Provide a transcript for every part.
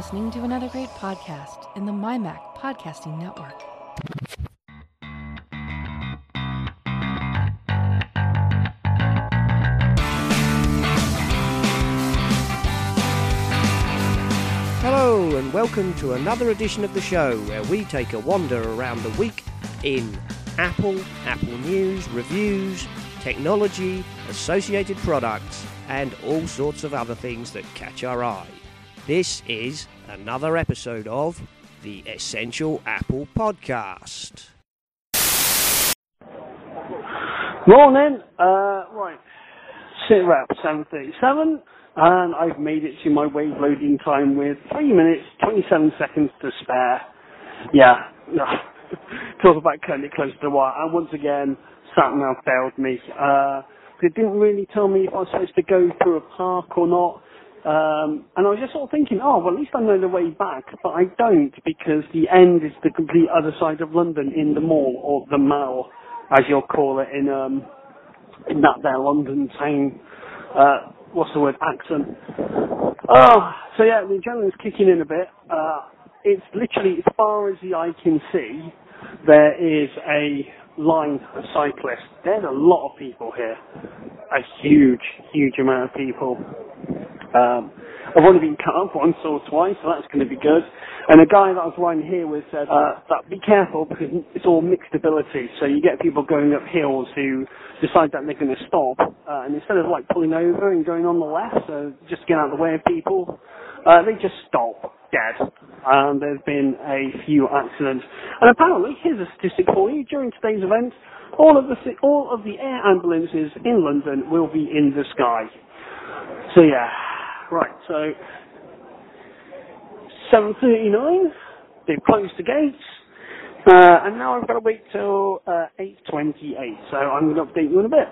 listening to another great podcast in the MyMac Podcasting Network. Hello, and welcome to another edition of the show where we take a wander around the week in Apple, Apple News, reviews, technology, associated products, and all sorts of other things that catch our eye. This is another episode of the Essential Apple Podcast. Morning. Uh, right. Sit rep 737, and I've made it to my wave loading time with 3 minutes, 27 seconds to spare. Yeah. Talk about cutting it close to the wire. And once again, SatNav failed me. Uh, it didn't really tell me if I was supposed to go through a park or not. Um, and I was just sort of thinking, oh, well, at least I know the way back. But I don't because the end is the complete other side of London in the mall, or the mall, as you'll call it in, um, in that there London town. Uh, what's the word? Accent. Oh, so yeah, the adrenaline's kicking in a bit. Uh, it's literally, as far as the eye can see, there is a line of cyclists. There's a lot of people here. A huge, huge amount of people. Um, I've only been cut up once or twice, so that's going to be good. And a guy that I was riding here with said uh, that be careful because it's all mixed ability. So you get people going up hills who decide that they're going to stop, uh, and instead of like pulling over and going on the left, so just get out of the way of people, uh, they just stop dead. And there's been a few accidents. And apparently, here's a statistic for you: during today's event, all of the all of the air ambulances in London will be in the sky. So yeah, right. So 7:39, they've closed the gates. Uh, and now I've got to wait till uh, 8.28, so I'm going to update you in a bit.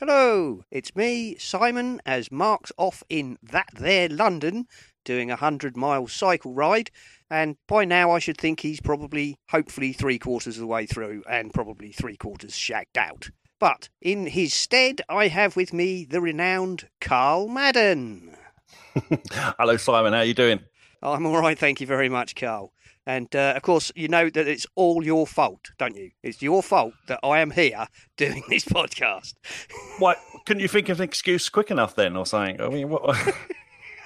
Hello, it's me, Simon, as Mark's off in that there London doing a hundred mile cycle ride. And by now, I should think he's probably, hopefully, three quarters of the way through and probably three quarters shagged out. But in his stead, I have with me the renowned Karl Madden. Hello, Simon. How are you doing? I'm all right, thank you very much, Karl. And uh, of course, you know that it's all your fault, don't you? It's your fault that I am here doing this podcast. What? Couldn't you think of an excuse quick enough then, or something? I mean, what?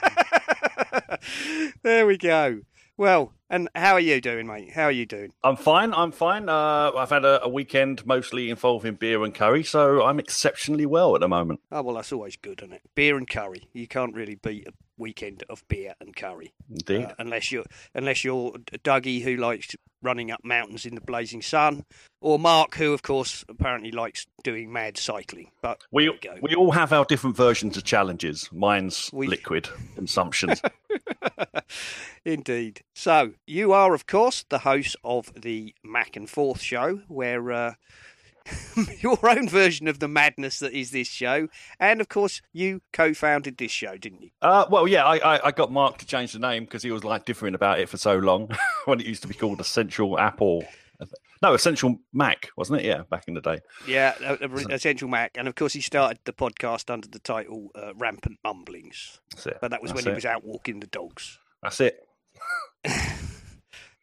there we go. Well, and how are you doing, mate? How are you doing? I'm fine. I'm fine. Uh, I've had a, a, weekend mostly involving beer and curry, so I'm exceptionally well at the moment. Oh well, that's always good, isn't it? Beer and curry. You can't really beat a weekend of beer and curry. Indeed. Uh, unless you're unless you're Dougie who likes running up mountains in the blazing sun, or Mark who, of course, apparently likes doing mad cycling. But we we, we all have our different versions of challenges. Mine's we... liquid consumptions. Indeed. So you are, of course, the host of the Mac and Forth show, where. Uh, your own version of the madness that is this show. And of course, you co-founded this show, didn't you? Uh, well, yeah, I, I, I, got Mark to change the name because he was like differing about it for so long when it used to be called Essential Apple. No, Essential Mac, wasn't it? Yeah, back in the day. Yeah, Essential Mac, and of course he started the podcast under the title uh, Rampant Mumblings. But that was That's when it. he was out walking the dogs. That's it.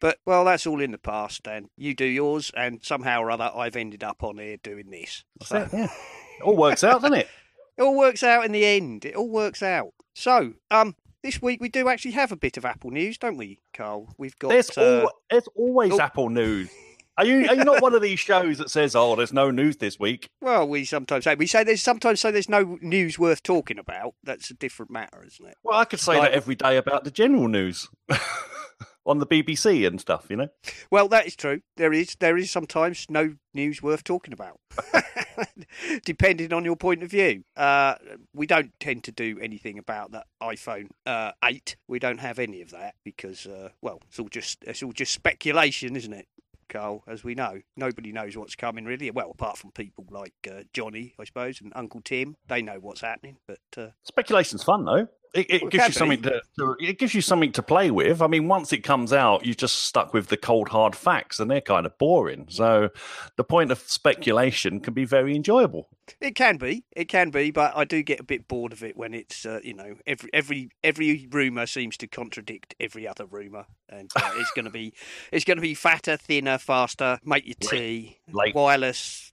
But well, that's all in the past, and you do yours, and somehow or other, I've ended up on here doing this. So, it, yeah. It all works out, doesn't it? it all works out in the end. It all works out. So, um, this week we do actually have a bit of Apple news, don't we, Karl? We've got. There's, uh, al- there's always oh. Apple news. Are you are you not one of these shows that says, "Oh, there's no news this week"? Well, we sometimes say we say there's sometimes say there's no news worth talking about. That's a different matter, isn't it? Well, I could say Like- that every day about the general news on the BBC and stuff. You know. Well, that is true. There is there is sometimes no news worth talking about, depending on your point of view. Uh, we don't tend to do anything about that iPhone uh, eight. We don't have any of that because, uh, well, it's all just it's all just speculation, isn't it? Karl, as we know, nobody knows what's coming really. Well, apart from people like uh, Johnny, I suppose, and Uncle Tim, they know what's happening. But uh, Speculation's fun though. It, it Well, gives you something to, to. It gives you something to play with. I mean, once it comes out, you're just stuck with the cold hard facts, and they're kind of boring. So, the point of speculation can be very enjoyable. It can be, it can be, but I do get a bit bored of it when it's uh, you know every every every rumor seems to contradict every other rumor, and uh, it's going to be it's going to be fatter, thinner, faster, make your tea, Late. wireless.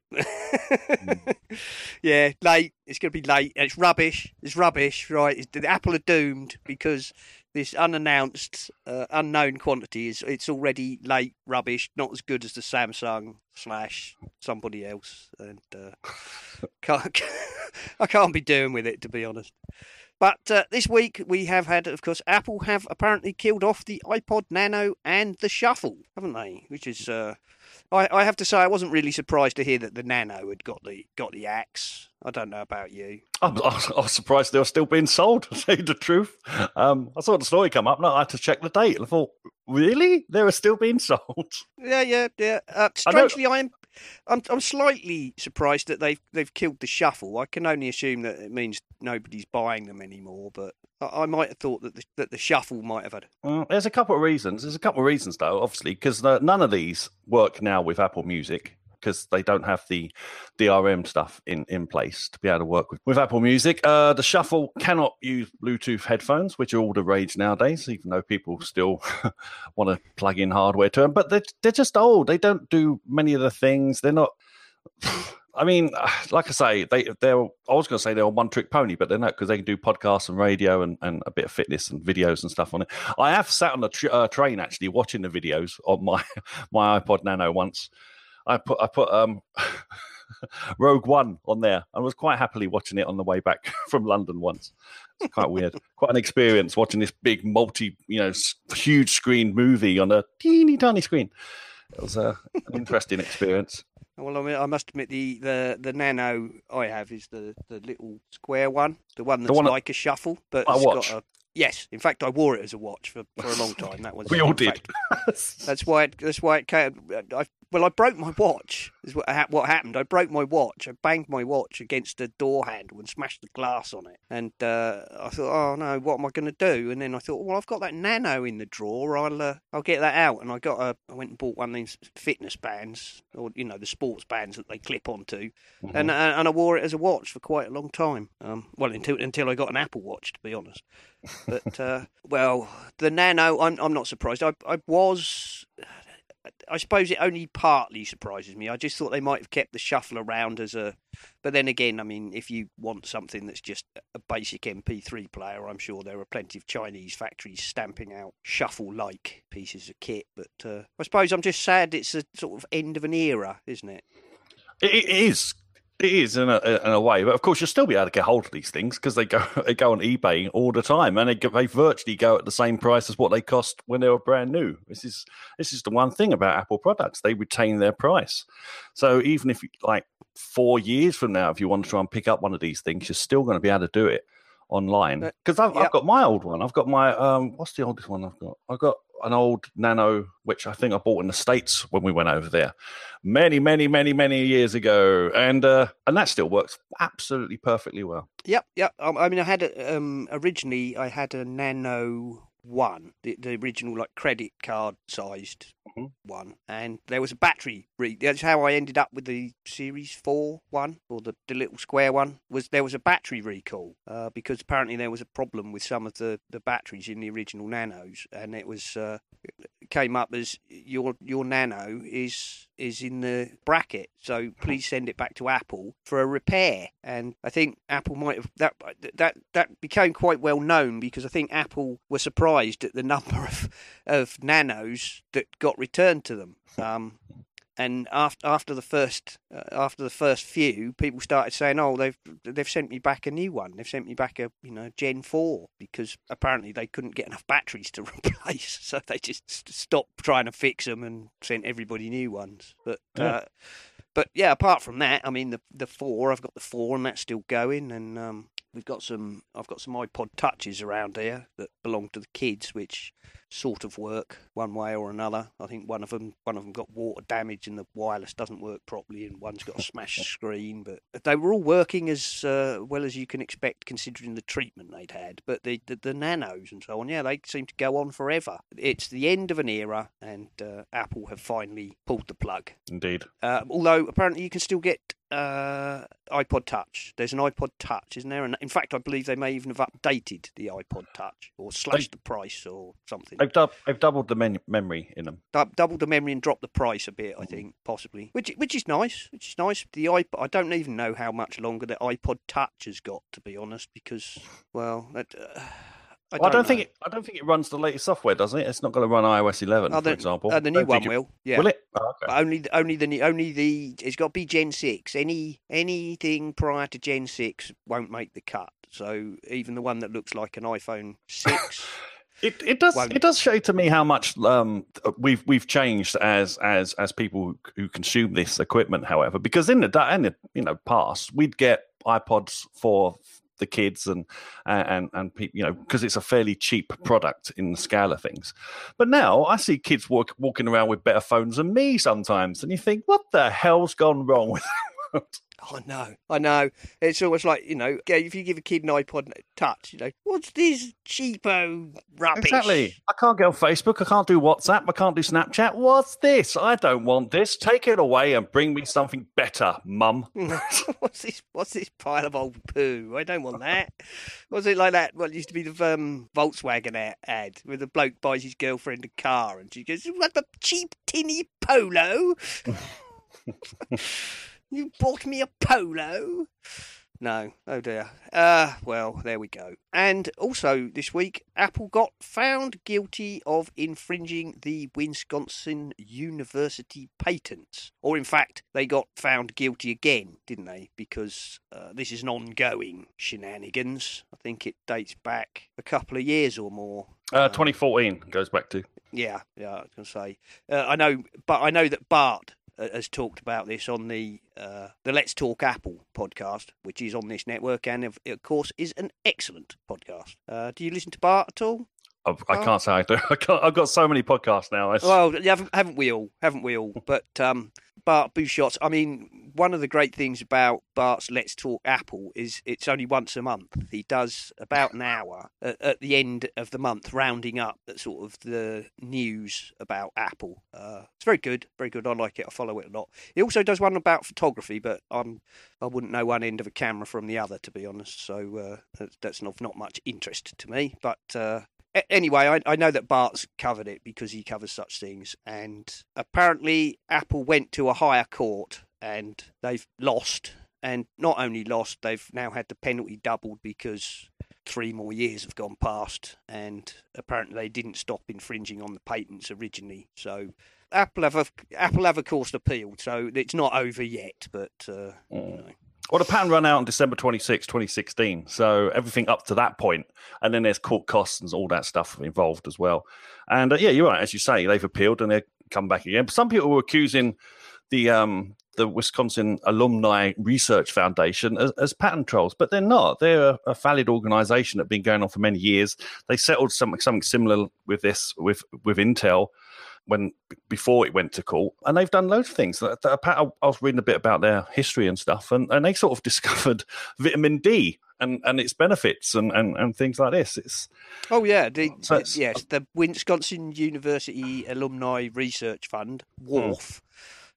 Yeah, late. It's going to be late. It's rubbish. It's rubbish, right? It's, the Apple are doomed because this unannounced, uh, unknown quantity is it's already late, rubbish, not as good as the Samsung slash somebody else, and uh, can't I can't be doing with it to be honest. But uh, this week we have had, of course, Apple have apparently killed off the iPod Nano and the Shuffle, haven't they? Which is, uh, I, I have to say, I wasn't really surprised to hear that the Nano had got the got the axe. I don't know about you. I'm, I was- I was surprised they were still being sold. To say the truth, um, I saw the story come up, and I had to check the date. I thought, really, they were still being sold? Yeah, yeah, yeah. Uh, I know- strangely, I'm, I'm, slightly surprised that they've they've killed the Shuffle. I can only assume that it means nobody's buying them anymore. But I, I might have thought that the, that the Shuffle might have had. Mm, there's a couple of reasons. There's a couple of reasons, though, obviously, because none of these work now with Apple Music because they don't have the DRM stuff in, in place to be able to work with, with Apple Music. Uh, the Shuffle cannot use Bluetooth headphones, which are all the rage nowadays, even though people still want to plug in hardware to them. But they're, they're just old. They don't do many of the things. They're not. I mean, like I say, they they're. I was going to say they're a one trick pony, but they're not because they can do podcasts and radio and, and a bit of fitness and videos and stuff on it. I have sat on a tr- uh, train actually watching the videos on my my iPod Nano once. I put I put um Rogue One on there. and was quite happily watching it on the way back from London once. It's quite weird, quite an experience watching this big multi, you know, huge screen movie on a teeny tiny screen. It was uh, an interesting experience. Well, I mean, I must admit the, the, the Nano I have is the, the little square one, the one that's one that- like a shuffle, but it's watch. got a yes. In fact, I wore it as a watch for, for a long time. That was We all did. fact, That's why. It, that's why it came. I, well, I broke my watch. Is what ha- what happened. I broke my watch. I banged my watch against a door handle and smashed the glass on it. And uh, I thought, oh no, what am I going to do? And then I thought, well, I've got that Nano in the drawer. I'll uh, I'll get that out. And I got a. I went and bought one of these fitness bands, or you know, the sports bands that they clip onto, and uh, and I wore it as a watch for quite a long time. Um, well, until until I got an Apple Watch, to be honest. But uh, well, the Nano, I'm I'm not surprised. I I was. I suppose it only partly surprises me. I just thought they might have kept the shuffle around as a. But then again, I mean, if you want something that's just a basic MP3 player, I'm sure there are plenty of Chinese factories stamping out shuffle-like pieces of kit. But uh, I suppose I'm just sad it's a sort of end of an era, isn't? It, it is. It is in a, in a way, but of course you'll still be able to get hold of these things because they go they go on eBay all the time, and they they virtually go at the same price as what they cost when they were brand new. This is this is the one thing about Apple products; they retain their price. So even if like four years from now, if you want to try and pick up one of these things, you're still going to be able to do it online. Because I've, yep. I've got my old one. I've got my um, what's the oldest one I've got? I've got an old Nano, which I think I bought in the states when we went over there, many, many, many, many years ago, and uh, and that still works absolutely perfectly well. Yep, yep. Um, I mean, I had um originally I had a Nano One, the, the original like credit card sized Mhm. one, and there was a battery. Re- that's how I ended up with the Series Four one or the, the little square one. Was there was a battery recall uh, because apparently there was a problem with some of the, the batteries in the original Nanos, and it was uh, came up as your your Nano is is in the bracket, so please send it back to Apple for a repair. And I think Apple might have that that that became quite well known because I think Apple were surprised at the number of of Nanos that got returned to them. Um, and after after the first uh, after the first few, people started saying, "Oh, they've they've sent me back a new one. They've sent me back a you know Gen four because apparently they couldn't get enough batteries to replace, so they just stopped trying to fix them and sent everybody new ones." But Yeah. uh, but yeah, apart from that, I mean the the four, I've got the four and that's still going, and um, we've got some. I've got some iPod touches around here that belong to the kids, which sort of work one way or another. I think one of them one of them got water damage and the wireless doesn't work properly, and one's got a smashed screen. But they were all working as uh, well as you can expect, considering the treatment they'd had. But the, the, the nanos and so on, yeah, they seem to go on forever. It's the end of an era, and uh, Apple have finally pulled the plug. Indeed. Uh, although apparently you can still get uh, iPod Touch. There's an iPod Touch, isn't there? And in fact, I believe they may even have updated the iPod Touch or slashed the price or something. They've, dub- they've doubled the men- memory in them. Du- doubled the memory and dropped the price a bit, I think, possibly. Which which is nice. Which is nice. The iPod. I don't even know how much longer the iPod Touch has got, to be honest, because well, that, uh, I Well, I don't, don't think it. I don't think it runs the latest software, does it? It's not going to run iOS 11, Oh, for the, example. uh, the new one think it- will. Yeah. Will it? Oh, okay. Only, only the new- only the it's got to be Gen six. Any anything prior to Gen six won't make the cut. So even the one that looks like an iPhone six, It it does Won't- it does show to me how much um, we've we've changed as as as people who, who consume this equipment. However, because in the in the you know past we'd get iPods for the kids and and and people you know because it's a fairly cheap product in the scale of things. But now I see kids walk, walking around with better phones than me sometimes, and you think, what the hell's gone wrong with? I know, I know. It's almost like you know, if you give a kid an iPod Touch, you know, what's this cheapo rubbish? Exactly. I can't get on Facebook. I can't do WhatsApp. I can't do Snapchat. What's this? I don't want this. Take it away and bring me something better, mum. what's this? What's this pile of old poo? I don't want that. Was it like that? What used to be the um, Volkswagen ad, where the bloke buys his girlfriend a car, and she goes, "What a cheap tinny polo." You bought me a polo? No. Oh dear. Uh, well, there we go. And also this week, Apple got found guilty of infringing the Wisconsin University patents. Or in fact, they got found guilty again, didn't they? Because uh, this is an ongoing shenanigans. I think it dates back a couple of years or more. Uh, 2014 goes back to. Yeah, yeah, I was going to say. Uh, I know, but I know that Bart has talked about this on the uh, the Let's Talk Apple podcast, which is on this network, and of, course is an excellent podcast. Uh, do you listen to Bart at all? I, I can't say I do. I can't, I've got so many podcasts now. It's, Well, haven't, haven't we all? Haven't we all? But um, Bart Busschots. I mean, one of the great things about Bart's Let's Talk Apple is it's only once a month. He does about an hour at, at the end of the month, rounding up the sort of the news about Apple. Uh, it's very good, very good. I like it. I follow it a lot. He also does one about photography, but I'm I wouldn't know one end of a camera from the other, to be honest. So uh, that's, that's not not much interest to me. But uh, anyway, I, I know that Bart's covered it because he covers such things, and apparently Apple went to a higher court and they've lost, and not only lost, they've now had the penalty doubled because three more years have gone past, and apparently they didn't stop infringing on the patents originally. So Apple have, a, Apple have of course appealed, so it's not over yet, but. Uh, you know. Well, the patent run out on December 26, 2016. So everything up to that point, and then there's court costs and all that stuff involved as well. And uh, yeah, you're right. As you say, they've appealed and they've come back again. Some people were accusing the um, the Wisconsin Alumni Research Foundation as, as patent trolls, but they're not. They're a, a valid organisation that's been going on for many years. They settled something something similar with this with with Intel when before it went to court, and they've done loads of things. I was reading a bit about their history and stuff, and, and they sort of discovered vitamin D and, and its benefits and, and, and things like this. It's Oh yeah, the, So the- yes, the Wisconsin University Alumni Research Fund, WARF.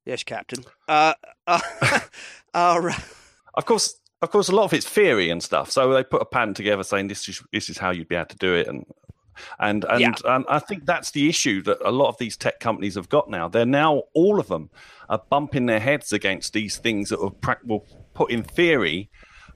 Yes, Captain. Uh, uh, are, of course, of course, a lot of it's theory and stuff. So they put a patent together saying this is this is how you'd be able to do it, and and and, Yeah. and I think that's the issue that a lot of these tech companies have got now. They're now all of them are bumping their heads against these things that were, put in theory,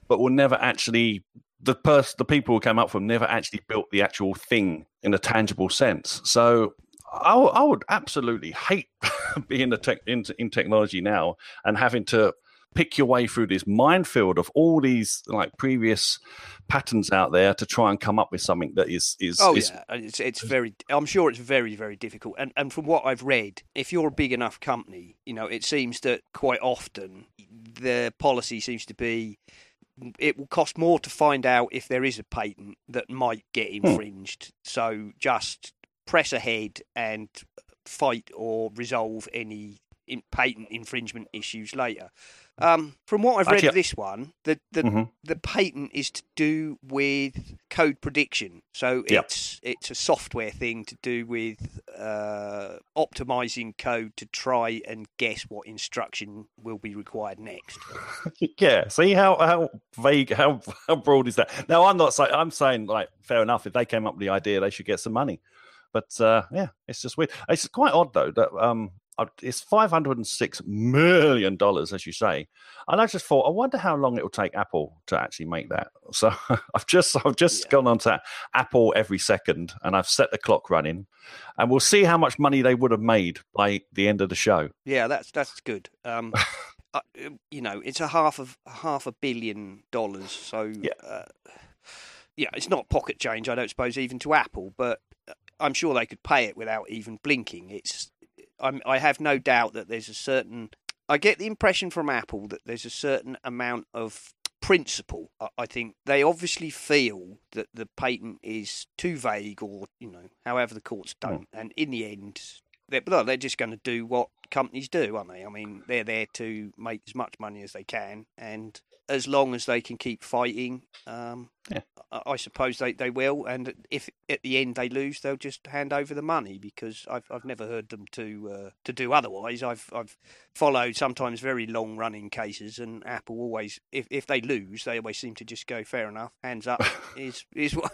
but will never actually. The person, the people who came up from, never actually built the actual thing in a tangible sense. So I, w- I would absolutely hate being a tech, in, in technology now and having to pick your way through this minefield of all these like previous patterns out there to try and come up with something that is is, oh is yeah, it's it's very. I'm sure it's very very difficult. And and from what I've read, if you're a big enough company, you know, it seems that quite often the policy seems to be it will cost more to find out if there is a patent that might get Hmm. infringed. So just press ahead and fight or resolve any patent infringement issues later. Um, from what I've read Actually, of this one, the the, Mhm. the patent is to do with code prediction. So it's it's a software thing to do with uh, optimizing code to try and guess what instruction will be required next. Yeah, see how how vague, how how broad is that? Now, I'm not saying I'm saying like fair enough. If they came up with the idea, they should get some money. But uh, yeah, it's just weird. It's quite odd though that um, it's five hundred and six million dollars, as you say. And I just thought, I wonder how long it will take Apple to actually make that. So I've just I've just Yeah. gone on to Apple every second, and I've set the clock running, and we'll see how much money they would have made by the end of the show. Yeah, that's that's good. Um, uh, you know, it's a half of half a billion dollars. So Yeah. uh, yeah, it's not pocket change, I don't suppose, even to Apple, but uh, I'm sure they could pay it without even blinking. It's I'm, I have no doubt that there's a certain. I get the impression from Apple that there's a certain amount of principle. I- think they obviously feel that the patent is too vague, or you know, however the courts hmm. don't, and in the end, they're, well, they're just going to do what companies do, aren't they? I mean, they're there to make as much money as they can, and as long as they can keep fighting, um, Yeah. I, I suppose they, they will. And if at the end they lose, they'll just hand over the money because I've I've never heard them to uh, to do otherwise. I've I've followed sometimes very long running cases, and Apple always if if they lose, they always seem to just go fair enough, hands up. is is what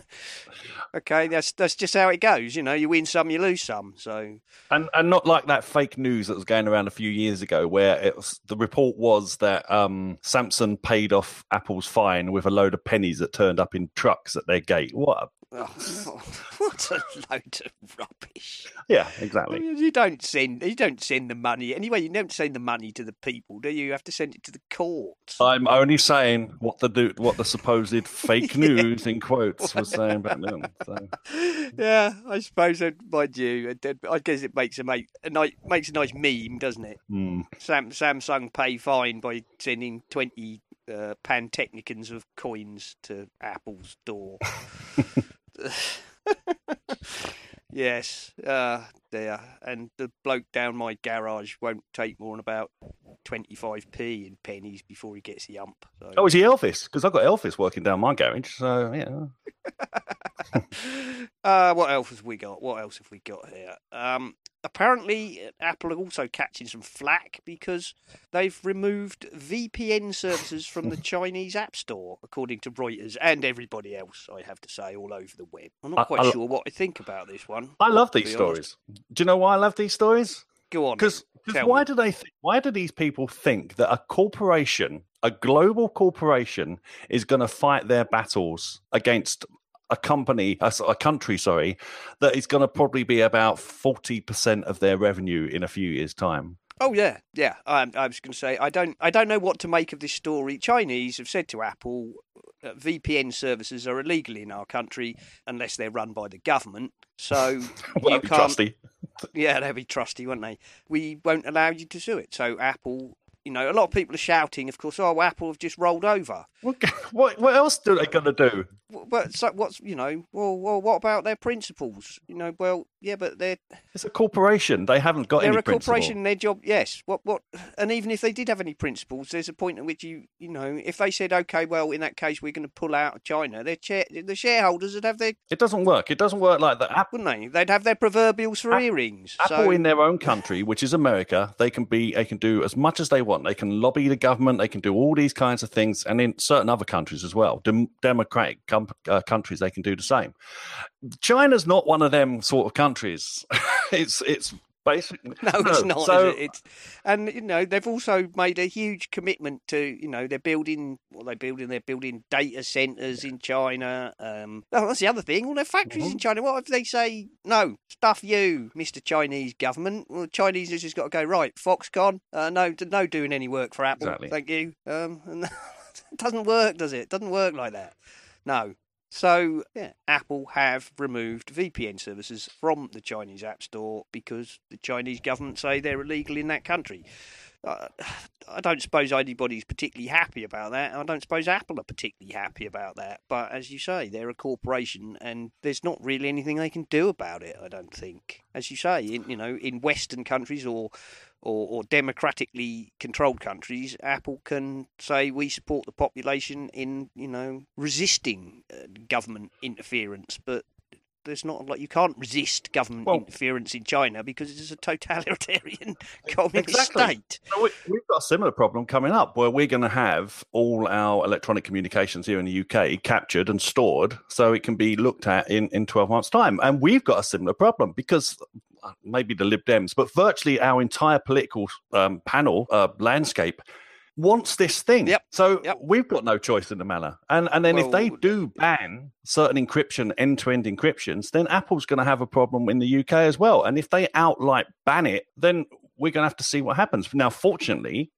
okay? That's that's just how it goes. You know, you win some, you lose some. So And and not like that fake news that was going around a few years ago, where it was, the report was that um, Samsung paid off Apple's fine with a load of pennies that turned up in trucks at their gate. What? A, Oh, what a load of rubbish! yeah, exactly. You don't send you don't send the money anyway. You don't send the money to the people, do you? You have to send it to the courts. I'm only saying what the do, what the supposed fake news in quotes was saying back then. So. yeah, I suppose that mind you, I guess it makes a, make, a nice makes a nice meme, doesn't it? Hmm. Sam, Samsung pay fine by sending twenty uh, Pantechnicons of coins to Apple's door. yes, uh, there, and the bloke down my garage won't take more than about twenty five p in pennies before he gets the ump. So. Oh, is he Elvis? Because I've got Elvis working down my garage. So yeah. uh, what else have we got? What else have we got here? Um, apparently, Apple are also catching some flack because they've removed VPN services from the Chinese App Store, according to Reuters and everybody else. I have to say, all over the web. I'm not quite I- sure what I think about this one. I love these honest. stories. Do you know why I love these stories? Go on, Because Tell why me. do they? Th- why do these people think that a corporation, a global corporation, is going to fight their battles against a company, a country, sorry, that is going to probably be about forty percent of their revenue in a few years' time? Oh yeah, yeah. I, I was going to say I don't I don't know what to make of this story. Chinese have said to Apple, uh, VPN services are illegal in our country unless they're run by the government. So Well, you can't. trusty. Yeah, they'll be trusty, won't they? We won't allow you to do it. So Apple, you know, a lot of people are shouting, of course. Oh, Apple have just rolled over. What, what, what else are they going to do? But so what's you know? Well, well, what about their principles? You know, well, yeah, but they're It's a corporation. They haven't got any principles. they're a corporation. principle. Their job, yes. What what? And even if they did have any principles, there's a point at which you you know, if they said, okay, well, in that case, we're going to pull out of China, their chair, the shareholders would have their, It doesn't work. It doesn't work like that. Apple, wouldn't they? They'd have their proverbials for Ap- earrings. Apple so, in their own country, which is America, they can be they can do as much as they want. They can lobby the government. They can do all these kinds of things, and in certain other countries as well, dem- democratic com- uh, countries, they can do the same. China's not one of them sort of countries. it's it's basically No, it's not. So is it? It's and you know they've also made a huge commitment to you know they're building what they building they're building data centers in China. Um, oh, that's the other thing. All their factories Mm-hmm. in China. What if they say no? Stuff you, Mister Chinese government. Well, the Chinese has just got to go right. Foxconn, uh, no, no doing any work for Apple. Exactly. Thank you. Um, and it doesn't work, does it? It doesn't work like that. No. So, yeah, Apple have removed VPN services from the Chinese App Store because the Chinese government say they're illegal in that country. uh, I don't suppose anybody's particularly happy about that. I don't suppose Apple are particularly happy about that. But as you say, they're a corporation, and there's not really anything they can do about it. I don't think. As you say, in, you know, in Western countries or or, or, democratically controlled countries, Apple can say we support the population in you know resisting uh, government interference, but there's not like you can't resist government well, interference in China because it is a totalitarian communist exactly. state. So we, have got a similar problem coming up where we're going to have all our electronic communications here in the UK captured and stored so it can be looked at in, in 12 months' time. And we've got a similar problem because maybe the Lib Dems, but virtually our entire political um, panel uh, landscape wants this thing. Yep. So yep. we've got no choice in the matter. And and then well, if they do ban certain encryption, end to end encryptions, then Apple's going to have a problem in the UK as well. And if they outright ban it, then we're going to have to see what happens. Now, fortunately,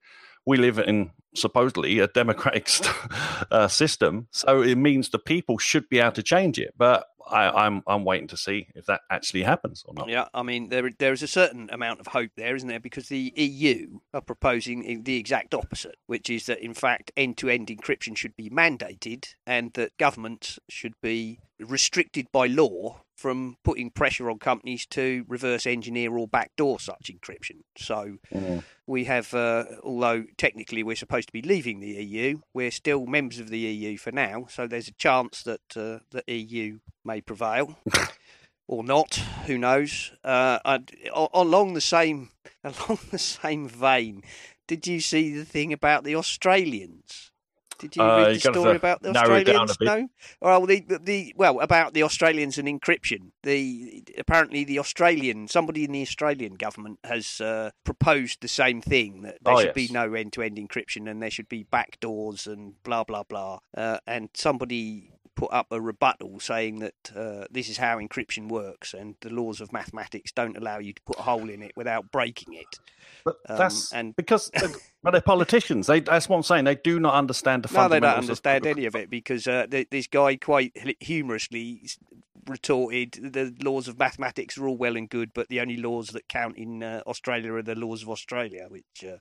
we live in supposedly a democratic uh, system, so it means the people should be able to change it. But I, am I'm, I'm waiting to see if that actually happens or not. Yeah, I mean there there is a certain amount of hope there, isn't there? Because the EU are proposing the exact opposite, which is that in fact end-to-end encryption should be mandated, and that governments should be restricted by law from putting pressure on companies to reverse engineer or backdoor such encryption. So mm. we have, uh, although technically we're supposed to be leaving the EU, we're still members of the EU for now. So there's a chance that uh, the EU may prevail. or not, who knows? Uh, along the same along the same vein, did you see the thing about the Australians? Did you uh, read the story about the Australians? No. Well, the, the well about the Australians and encryption. The apparently the Australian somebody in the Australian government has uh, proposed the same thing that there oh, should yes. be no end-to-end encryption and there should be backdoors and blah blah blah. Uh, and somebody put up a rebuttal saying that uh, this is how encryption works and the laws of mathematics don't allow you to put a hole in it without breaking it. But um, that's and because but they're politicians. They, that's what I'm saying. They do not understand the no, they don't understand any of it because uh, this guy quite humorously retorted, "The laws of mathematics are all well and good, but the only laws that count in uh, Australia are the laws of Australia," which uh,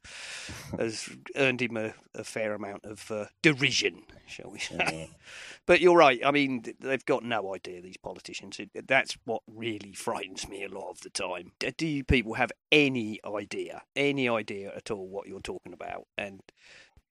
has earned him a, a, fair amount of uh, derision, shall we say? Yeah. But you're right. I mean, they've got no idea. These politicians. That's what really frightens me a lot of the time. Do you people have any idea, any idea at all what you're talking about? And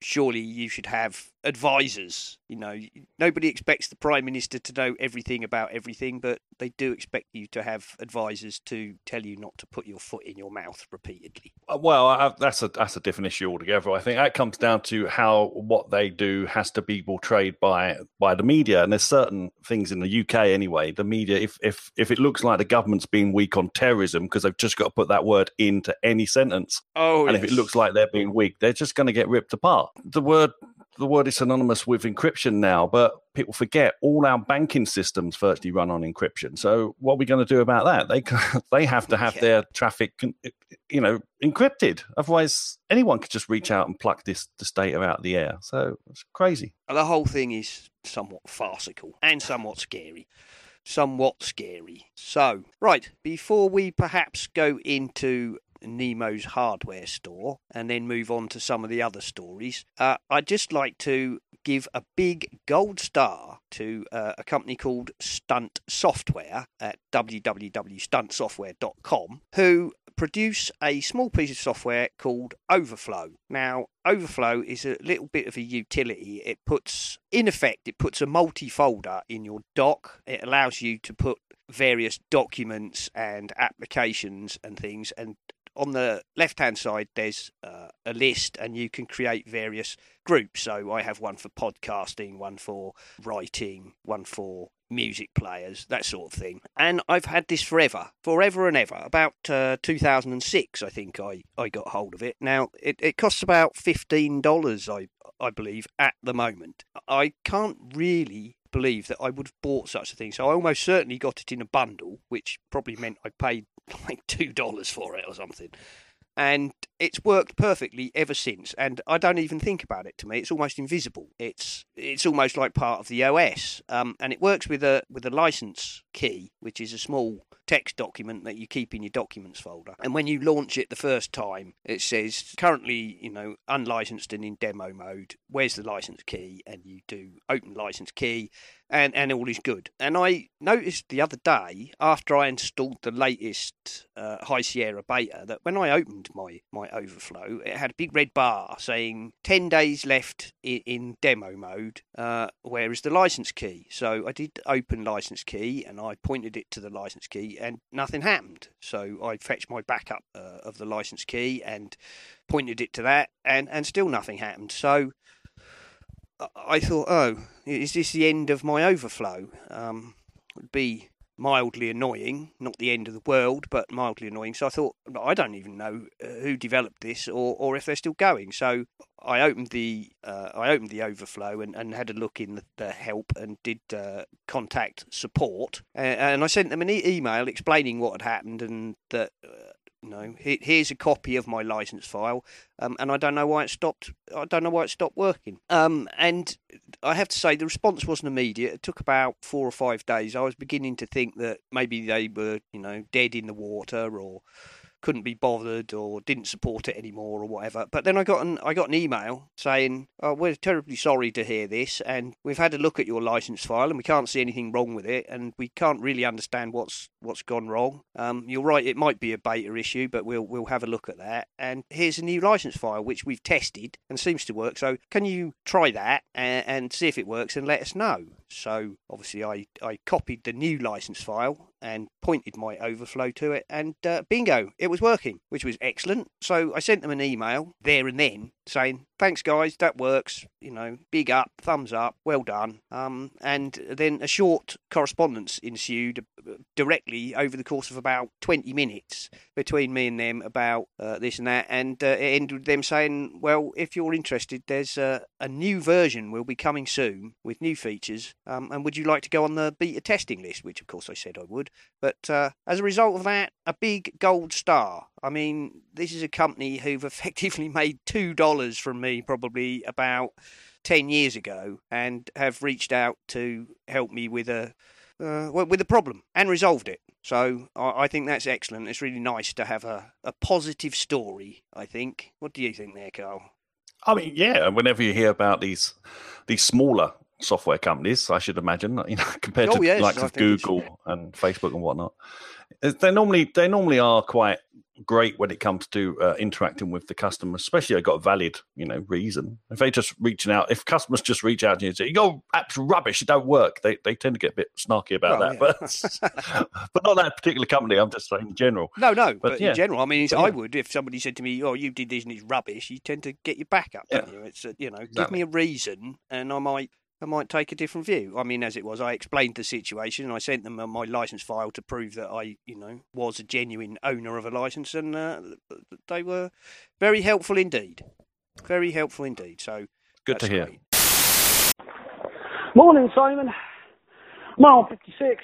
surely you should have advisors. You know, nobody expects the prime minister to know everything about everything, but they do expect you to have advisors to tell you not to put your foot in your mouth repeatedly. Uh, well, I, that's a that's a different issue altogether. I think that comes down to how what they do has to be portrayed by by the media, and there's certain things in the UK anyway. The media, if if if it looks like the government's being weak on terrorism because they've just got to put that word into any sentence, oh, and yes. if it looks like they're being weak, they're just going to get ripped apart. The word the word is synonymous with encryption now, but people forget all our banking systems virtually run on encryption. So what are we going to do about that? They they have to have yeah. their traffic, you know, encrypted. Otherwise, anyone could just reach out and pluck this this data out of the air. So it's crazy. The whole thing is somewhat farcical and somewhat scary. Somewhat scary. So, right, before we perhaps go into Nemo's hardware store and then move on to some of the other stories, uh, I'd just like to give a big gold star to uh, a company called Stunt Software at www.stuntsoftware.com who produce a small piece of software called Overflow. Now, Overflow is a little bit of a utility. It puts, in effect, it puts a multi folder in your dock. It allows you to put various documents and applications and things and on the left hand side, there's uh, a list, and you can create various groups. So I have one for podcasting, one for writing, one for music players, that sort of thing. And I've had this forever, forever and ever. About uh, 2006, I think I, I got hold of it. Now, it, it costs about $15, I, I believe, at the moment. I can't really believe that I would have bought such a thing. So I almost certainly got it in a bundle, which probably meant I paid like two dollars for it or something. And it's worked perfectly ever since. And I don't even think about it. To me, it's almost invisible. It's it's almost like part of the OS. Um, and it works with a with a license key, which is a small text document that you keep in your documents folder. And when you launch it the first time, it says currently, you know, unlicensed and in demo mode. Where's the license key? And you do open license key, and, and all is good. And I noticed the other day, after I installed the latest uh, High Sierra beta, that when I opened my, my overflow, it had a big red bar saying 10 days left in, in demo mode, uh, where is the license key? So I did open license key and I pointed it to the license key and nothing happened. So I fetched my backup uh, of the license key and pointed it to that and, and still nothing happened. So I thought, oh, is this the end of my overflow? Um, would be mildly annoying, not the end of the world, but mildly annoying. So I thought, I don't even know uh, who developed this or, or if they're still going. So I opened the uh, I opened the overflow and, and had a look in the, the help and did uh, contact support, and I sent them an e- email explaining what had happened and that uh, no, here's a copy of my license file, um, and I don't know why it stopped. I don't know why it stopped working. Um, and I have to say the response wasn't immediate. It took about four or five days. I was beginning to think that maybe they were, you know, dead in the water or couldn't be bothered or didn't support it anymore or whatever. But then I got an I got an email saying, "Oh, we're terribly sorry to hear this, and we've had a look at your license file, and we can't see anything wrong with it, and we can't really understand what's what's gone wrong. Um, you're right, it might be a beta issue, but we'll we'll have a look at that. And here's a new license file which we've tested and seems to work. So can you try that and, and see if it works and let us know?" So obviously, I I copied the new license file and pointed my overflow to it, and uh, bingo, it was working, which was excellent. So I sent them an email there and then saying, thanks guys, that works, you know, big up, thumbs up, well done. Um, and then a short correspondence ensued uh, directly over the course of about 20 minutes between me and them about uh, this and that. And uh, it ended with them saying, well, if you're interested, there's a new version will be coming soon with new features. Um, and would you like to go on the beta testing list? Which, of course, I said I would. But uh, as a result of that, a big gold star. I mean, this is a company who've effectively made $2 from me probably about 10 years ago and have reached out to help me with a uh, with a problem and resolved it. So I, I, think that's excellent. It's really nice to have a, a positive story. I think. What do you think, there, Karl? I mean, yeah. Whenever you hear about these these smaller software companies, I should imagine, you know, compared oh, to yes, like of Google and Facebook and whatnot, they normally they normally are quite great when it comes to uh, interacting with the customer, especially they got a valid, you know, reason. If they just reaching out, if customers just reach out to you and say, "Your app's rubbish, it don't work," they they tend to get a bit snarky about well, that. Yeah. But but not that particular company. I'm just saying in general. No, no, but, but yeah. in general, I mean, but, I would if somebody said to me, "Oh, you did this and it's rubbish," you tend to get your back up, don't you? It's uh, you know, exactly. give me a reason, and I might I might take a different view. I mean, as it was, I explained the situation and I sent them my license file to prove that I, you know, was a genuine owner of a license, and uh, they were very helpful indeed. Very helpful indeed. So good to hear. Great. Morning, Simon. Mile fifty-six.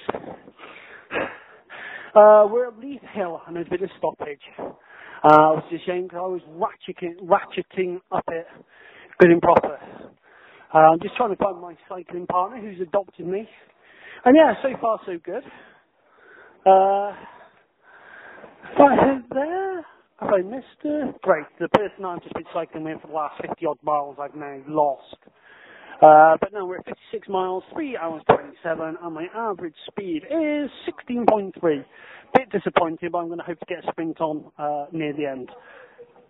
Uh, we're at Leith Hill, and there's a bit of stoppage. Uh, I was ashamed because I was ratcheting, ratcheting up it good and proper. Uh, I'm just trying to find my cycling partner who's adopted me. And yeah, so far so good. Uh, right there. Have I missed her? Great. The person I've just been cycling with for the last 50 odd miles I've now lost. Uh, but now we're at 56 miles, 3 hours 27, and my average speed is 16.3. Bit disappointing, but I'm going to hope to get a sprint on uh, near the end.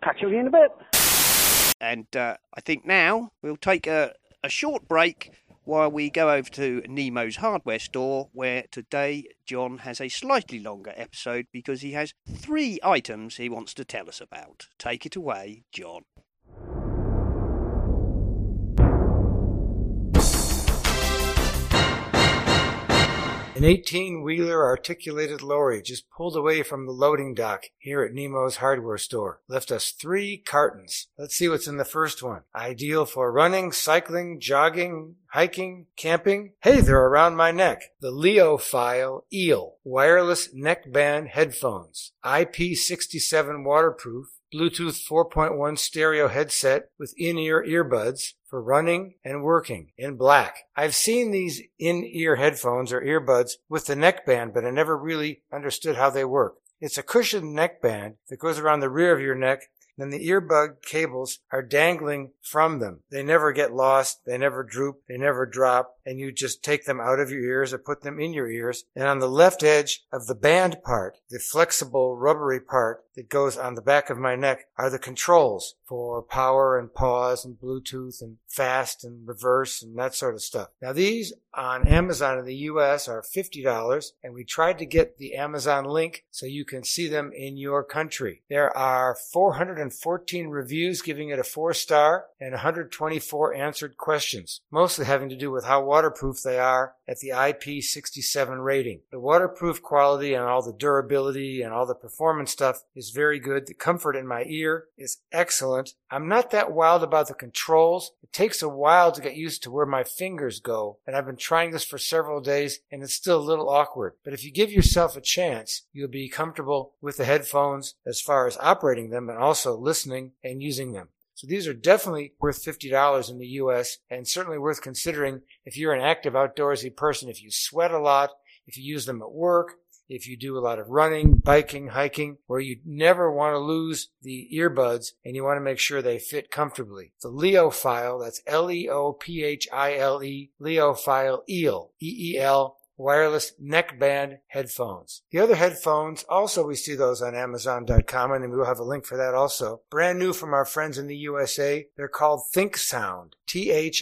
Catch you in a bit. And uh, I think now we'll take a, a short break while we go over to Nemo's hardware store, where today John has a slightly longer episode because he has three items he wants to tell us about. Take it away, John. An 18 wheeler articulated lorry just pulled away from the loading dock here at Nemo's hardware store. Left us three cartons. Let's see what's in the first one. Ideal for running, cycling, jogging, hiking, camping. Hey, they're around my neck. The Leophile Eel wireless neckband headphones. IP67 waterproof Bluetooth 4.1 stereo headset with in-ear earbuds for running and working in black. I've seen these in-ear headphones or earbuds with the neckband, but I never really understood how they work. It's a cushioned neckband that goes around the rear of your neck then the earbud cables are dangling from them. They never get lost, they never droop, they never drop, and you just take them out of your ears or put them in your ears. And on the left edge of the band part, the flexible rubbery part that goes on the back of my neck are the controls for power and pause and Bluetooth and fast and reverse and that sort of stuff. Now these on Amazon in the US are $50 and we tried to get the Amazon link so you can see them in your country. There are 414 reviews giving it a four star and 124 answered questions, mostly having to do with how waterproof they are at the IP67 rating. The waterproof quality and all the durability and all the performance stuff is very good. The comfort in my ear is excellent. I'm not that wild about the controls. It takes a while to get used to where my fingers go, and I've been trying this for several days and it's still a little awkward. But if you give yourself a chance, you'll be comfortable with the headphones as far as operating them and also listening and using them. So these are definitely worth $50 in the US and certainly worth considering if you're an active outdoorsy person, if you sweat a lot, if you use them at work, if you do a lot of running, biking, hiking, where you never want to lose the earbuds and you want to make sure they fit comfortably. The Leophile, that's L-E-O-P-H-I-L-E, Leophile Eel, E-E-L wireless neckband headphones. The other headphones, also we see those on Amazon.com and we will have a link for that also. Brand new from our friends in the USA. They're called Think Sound. T-H-I-N-K-S-O-U-N-D.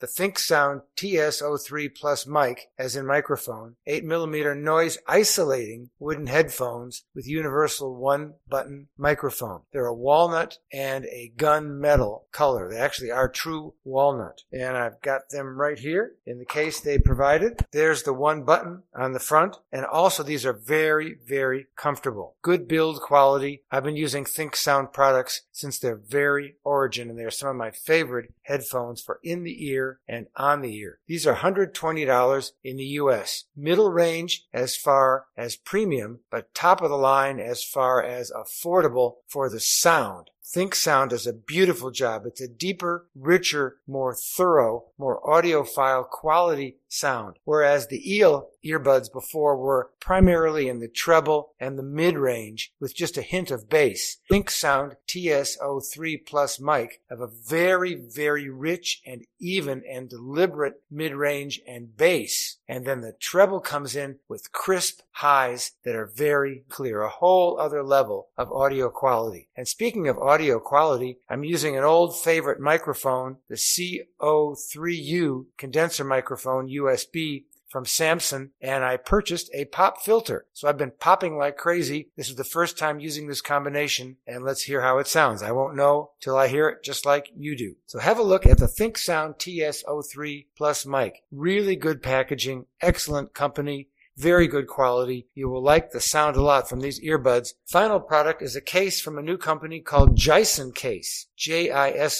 The Think Sound TS03 Plus mic, as in microphone, 8mm noise isolating wooden headphones with universal one button microphone. They're a walnut and a gun metal color. They actually are true walnut. And I've got them right here in the case they provided. There's the one button on the front. And also these are very, very comfortable. Good build quality. I've been using Think Sound products since their very origin Origin, and they are some of my favorite headphones for in the ear and on the ear. These are $120 in the US. Middle range as far as premium, but top of the line as far as affordable for the sound. Think Sound does a beautiful job. It's a deeper, richer, more thorough, more audiophile quality sound. Whereas the Eel earbuds before were primarily in the treble and the mid range with just a hint of bass. Think Sound TS03 Plus mic have a very, very rich and even and deliberate mid range and bass. And then the treble comes in with crisp highs that are very clear, a whole other level of audio quality. And speaking of audio quality, I'm using an old favorite microphone, the C03U condenser microphone USB from Samson and I purchased a pop filter. So I've been popping like crazy. This is the first time using this combination and let's hear how it sounds. I won't know till I hear it just like you do. So have a look at the Think Sound TS03 Plus mic. Really good packaging, excellent company. Very good quality. You will like the sound a lot from these earbuds. Final product is a case from a new company called Jison Case. J-I-S-O-N-C-A-S-E.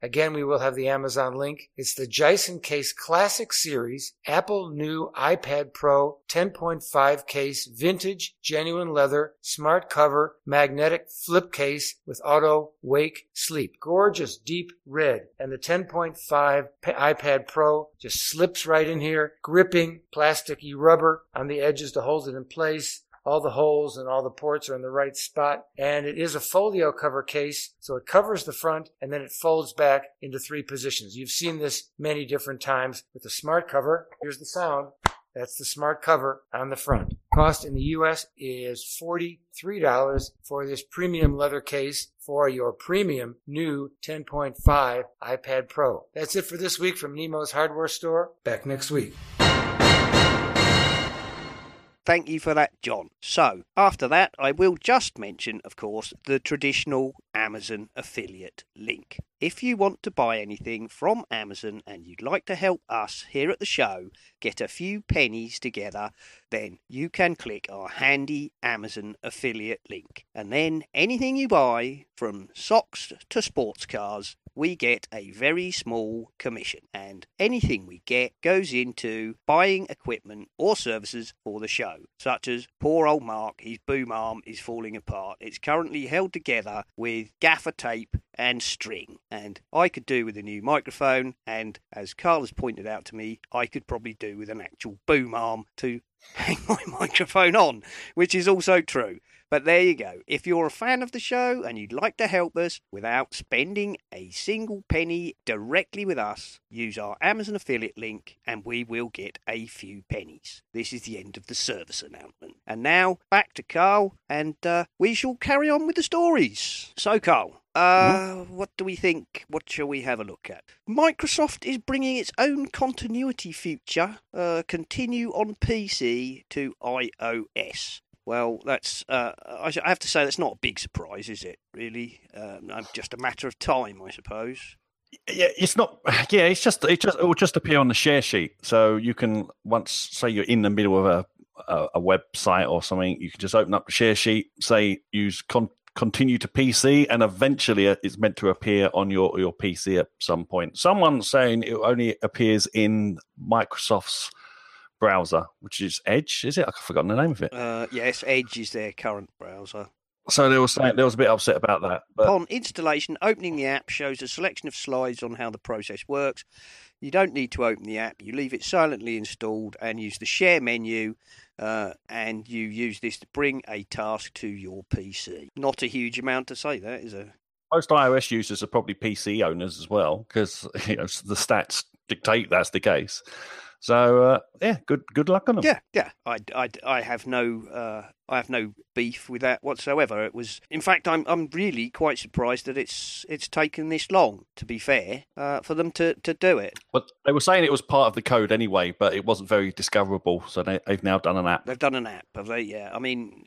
Again, we will have the Amazon link. It's the Jison Case Classic Series, Apple new iPad Pro 10.5 case, vintage, genuine leather, smart cover, magnetic flip case with auto wake sleep. Gorgeous deep red. And the 10.5 iPad Pro just slips right in here, gripping, plastic plasticky rubber on the edges to hold it in place. All the holes and all the ports are in the right spot. And it is a folio cover case, so it covers the front and then it folds back into three positions. You've seen this many different times with the smart cover. Here's the sound. That's the smart cover on the front. Cost in the US is $43 for this premium leather case for your premium new 10.5 iPad Pro. That's it for this week from Nemo's Hardware Store. Back next week. Thank you for that, John. So, after that, I will just mention, of course, the traditional Amazon affiliate link. If you want to buy anything from Amazon and you'd like to help us here at the show get a few pennies together, then you can click our handy Amazon affiliate link. And then anything you buy, from socks to sports cars, we get a very small commission. And anything we get goes into buying equipment or services for the show, such as poor old Mark, his boom arm is falling apart. It's currently held together with gaffer tape and string. And I could do with a new microphone, and as Carl has pointed out to me, I could probably do with an actual boom arm to hang my microphone on, which is also true. But there you go. If you're a fan of the show and you'd like to help us without spending a single penny directly with us, use our Amazon affiliate link and we will get a few pennies. This is the end of the service announcement. And now back to Carl and uh, we shall carry on with the stories. So, Carl, uh, what do we think? What shall we have a look at? Microsoft is bringing its own continuity feature, uh, continue on PC to iOS. Well, that's uh, I have to say that's not a big surprise, is it? Really, um, just a matter of time, I suppose. Yeah, it's not. Yeah, it's just it just it will just appear on the share sheet, so you can once say you're in the middle of a a, a website or something, you can just open up the share sheet, say use con- continue to PC, and eventually it's meant to appear on your your PC at some point. Someone's saying it only appears in Microsoft's browser, which is Edge, is it? I've forgotten the name of it. Uh, yes, Edge is their current browser. So they were saying they was a bit upset about that. But... Upon installation, opening the app shows a selection of slides on how the process works. You don't need to open the app. You leave it silently installed and use the share menu, uh, and you use this to bring a task to your PC. Not a huge amount to say that is a. Most iOS users are probably PC owners as well because you know the stats dictate that's the case. So uh, yeah, good good luck on them. Yeah, yeah. I, I, I have no uh, I have no beef with that whatsoever. It was, in fact, I'm I'm really quite surprised that it's it's taken this long. To be fair, uh, for them to, to do it. But they were saying it was part of the code anyway, but it wasn't very discoverable. So they, they've now done an app. They've done an app, have they? Yeah. I mean,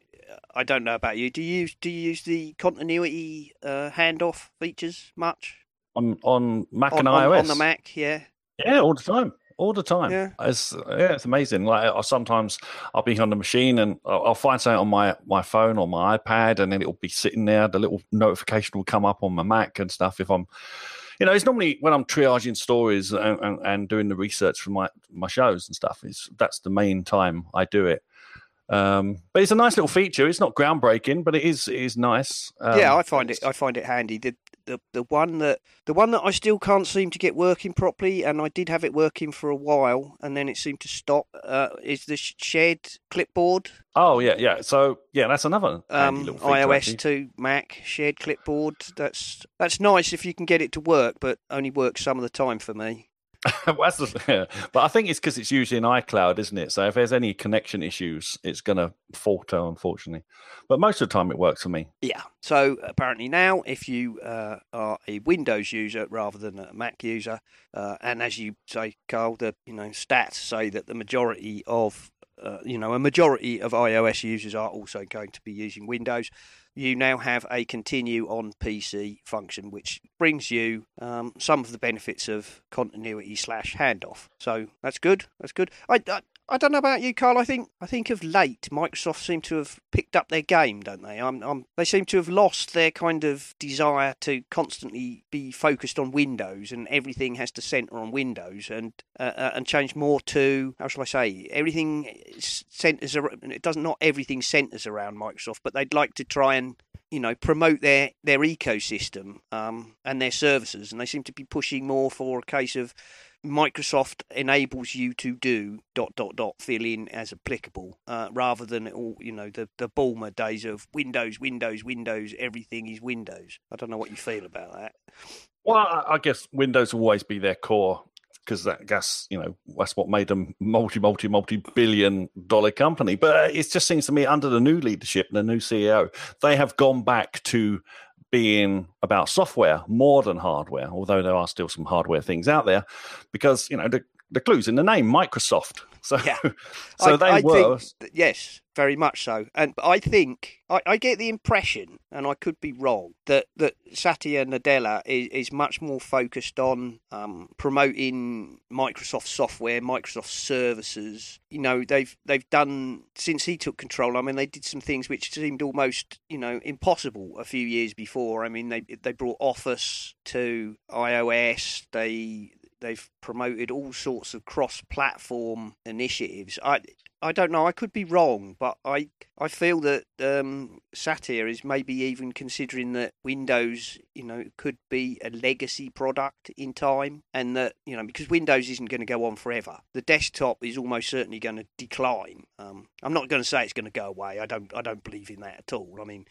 I don't know about you. Do you use do you use the continuity uh, handoff features much on on Mac on, and iOS on, on the Mac? Yeah. Yeah, all the time all the time. Yeah, it's yeah, it's amazing. Like I, sometimes I'll be on the machine and I'll, I'll, find something on my my phone or my iPad, and then it'll be sitting there. The little notification will come up on my Mac and stuff. If I'm, you know, it's normally when I'm triaging stories and, and, and doing the research for my my shows and stuff. Is that's the main time I do it. Um, but it's a nice little feature. It's not groundbreaking, but it is it is nice. Um, yeah, I find it I find it handy. The the the one that the one that I still can't seem to get working properly, and I did have it working for a while, and then it seemed to stop. Uh, is the shared clipboard? Oh yeah, yeah. So yeah, that's another um, iOS to Mac shared clipboard. That's that's nice if you can get it to work, but only works some of the time for me. well, but I think it's because it's usually in iCloud, isn't it? So if there's any connection issues, it's going to falter, unfortunately. But most of the time, it works for me. Yeah. So apparently now, if you uh, are a Windows user rather than a Mac user, uh, and as you say, Carl, the you know stats say that the majority of uh, you know a majority of iOS users are also going to be using Windows you now have a continue on PC function, which brings you um, some of the benefits of continuity slash handoff. So that's good. That's good. I, I, I don't know about you, Carl. I think I think of late Microsoft seem to have picked up their game, don't they? I'm, I'm, they seem to have lost their kind of desire to constantly be focused on Windows, and everything has to centre on Windows, and uh, uh, and change more to how shall I say? Everything centres. around. It doesn't not everything centres around Microsoft, but they'd like to try and you know promote their their ecosystem um, and their services, and they seem to be pushing more for a case of Microsoft enables you to do dot dot dot fill in as applicable, uh, rather than all you know the the Ballmer days of Windows, Windows, Windows. Everything is Windows. I don't know what you feel about that. Well, I guess Windows will always be their core because that gas, you know, that's what made them multi, multi, multi billion dollar company. But it just seems to me under the new leadership, the new CEO, they have gone back to being about software more than hardware, although there are still some hardware things out there, because you know the the clues in the name, Microsoft. So, Yeah. so I, they I were. think yes, very much so. And I think I, I get the impression, and I could be wrong, that that Satya Nadella is, is much more focused on um, promoting Microsoft software, Microsoft services. You know, they've they've done since he took control. I mean, they did some things which seemed almost you know impossible a few years before. I mean, they they brought Office to iOS. They they've promoted all sorts of cross-platform initiatives. I I don't know. I could be wrong, but I I feel that um, Satya is maybe even considering that Windows, you know, could be a legacy product in time, and that you know because Windows isn't going to go on forever. The desktop is almost certainly going to decline. Um, I'm not going to say it's going to go away. I don't I don't believe in that at all. I mean,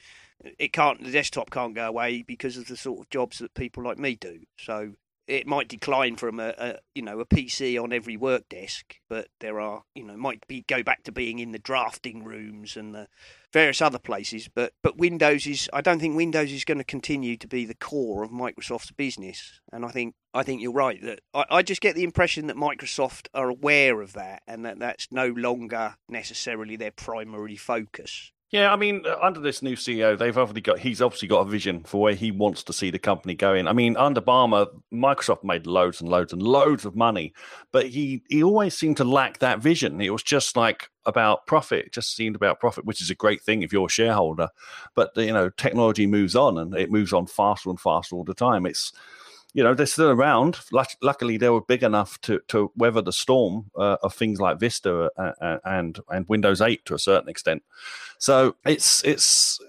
it can't. The desktop can't go away because of the sort of jobs that people like me do. So it might decline from a, a you know a PC on every work desk, but there are you know might be go back to being in the drafting rooms and the various other places. But but Windows is I don't think Windows is going to continue to be the core of Microsoft's business, and I think I think you're right that I, I just get the impression that Microsoft are aware of that and that that's no longer necessarily their primary focus. Yeah, I mean, uh, under this new CEO, they've obviously got he's obviously got a vision for where he wants to see the company going. I mean, under Ballmer, Microsoft made loads and loads and loads of money, but he he always seemed to lack that vision. It was just like about profit. It just seemed about profit, which is a great thing if you're a shareholder. But you know, technology moves on, and it moves on faster and faster all the time. It's you know they're still around. Luckily, they were big enough to to weather the storm uh, of things like Vista uh, uh, and and Windows 8 to a certain extent. So it's it's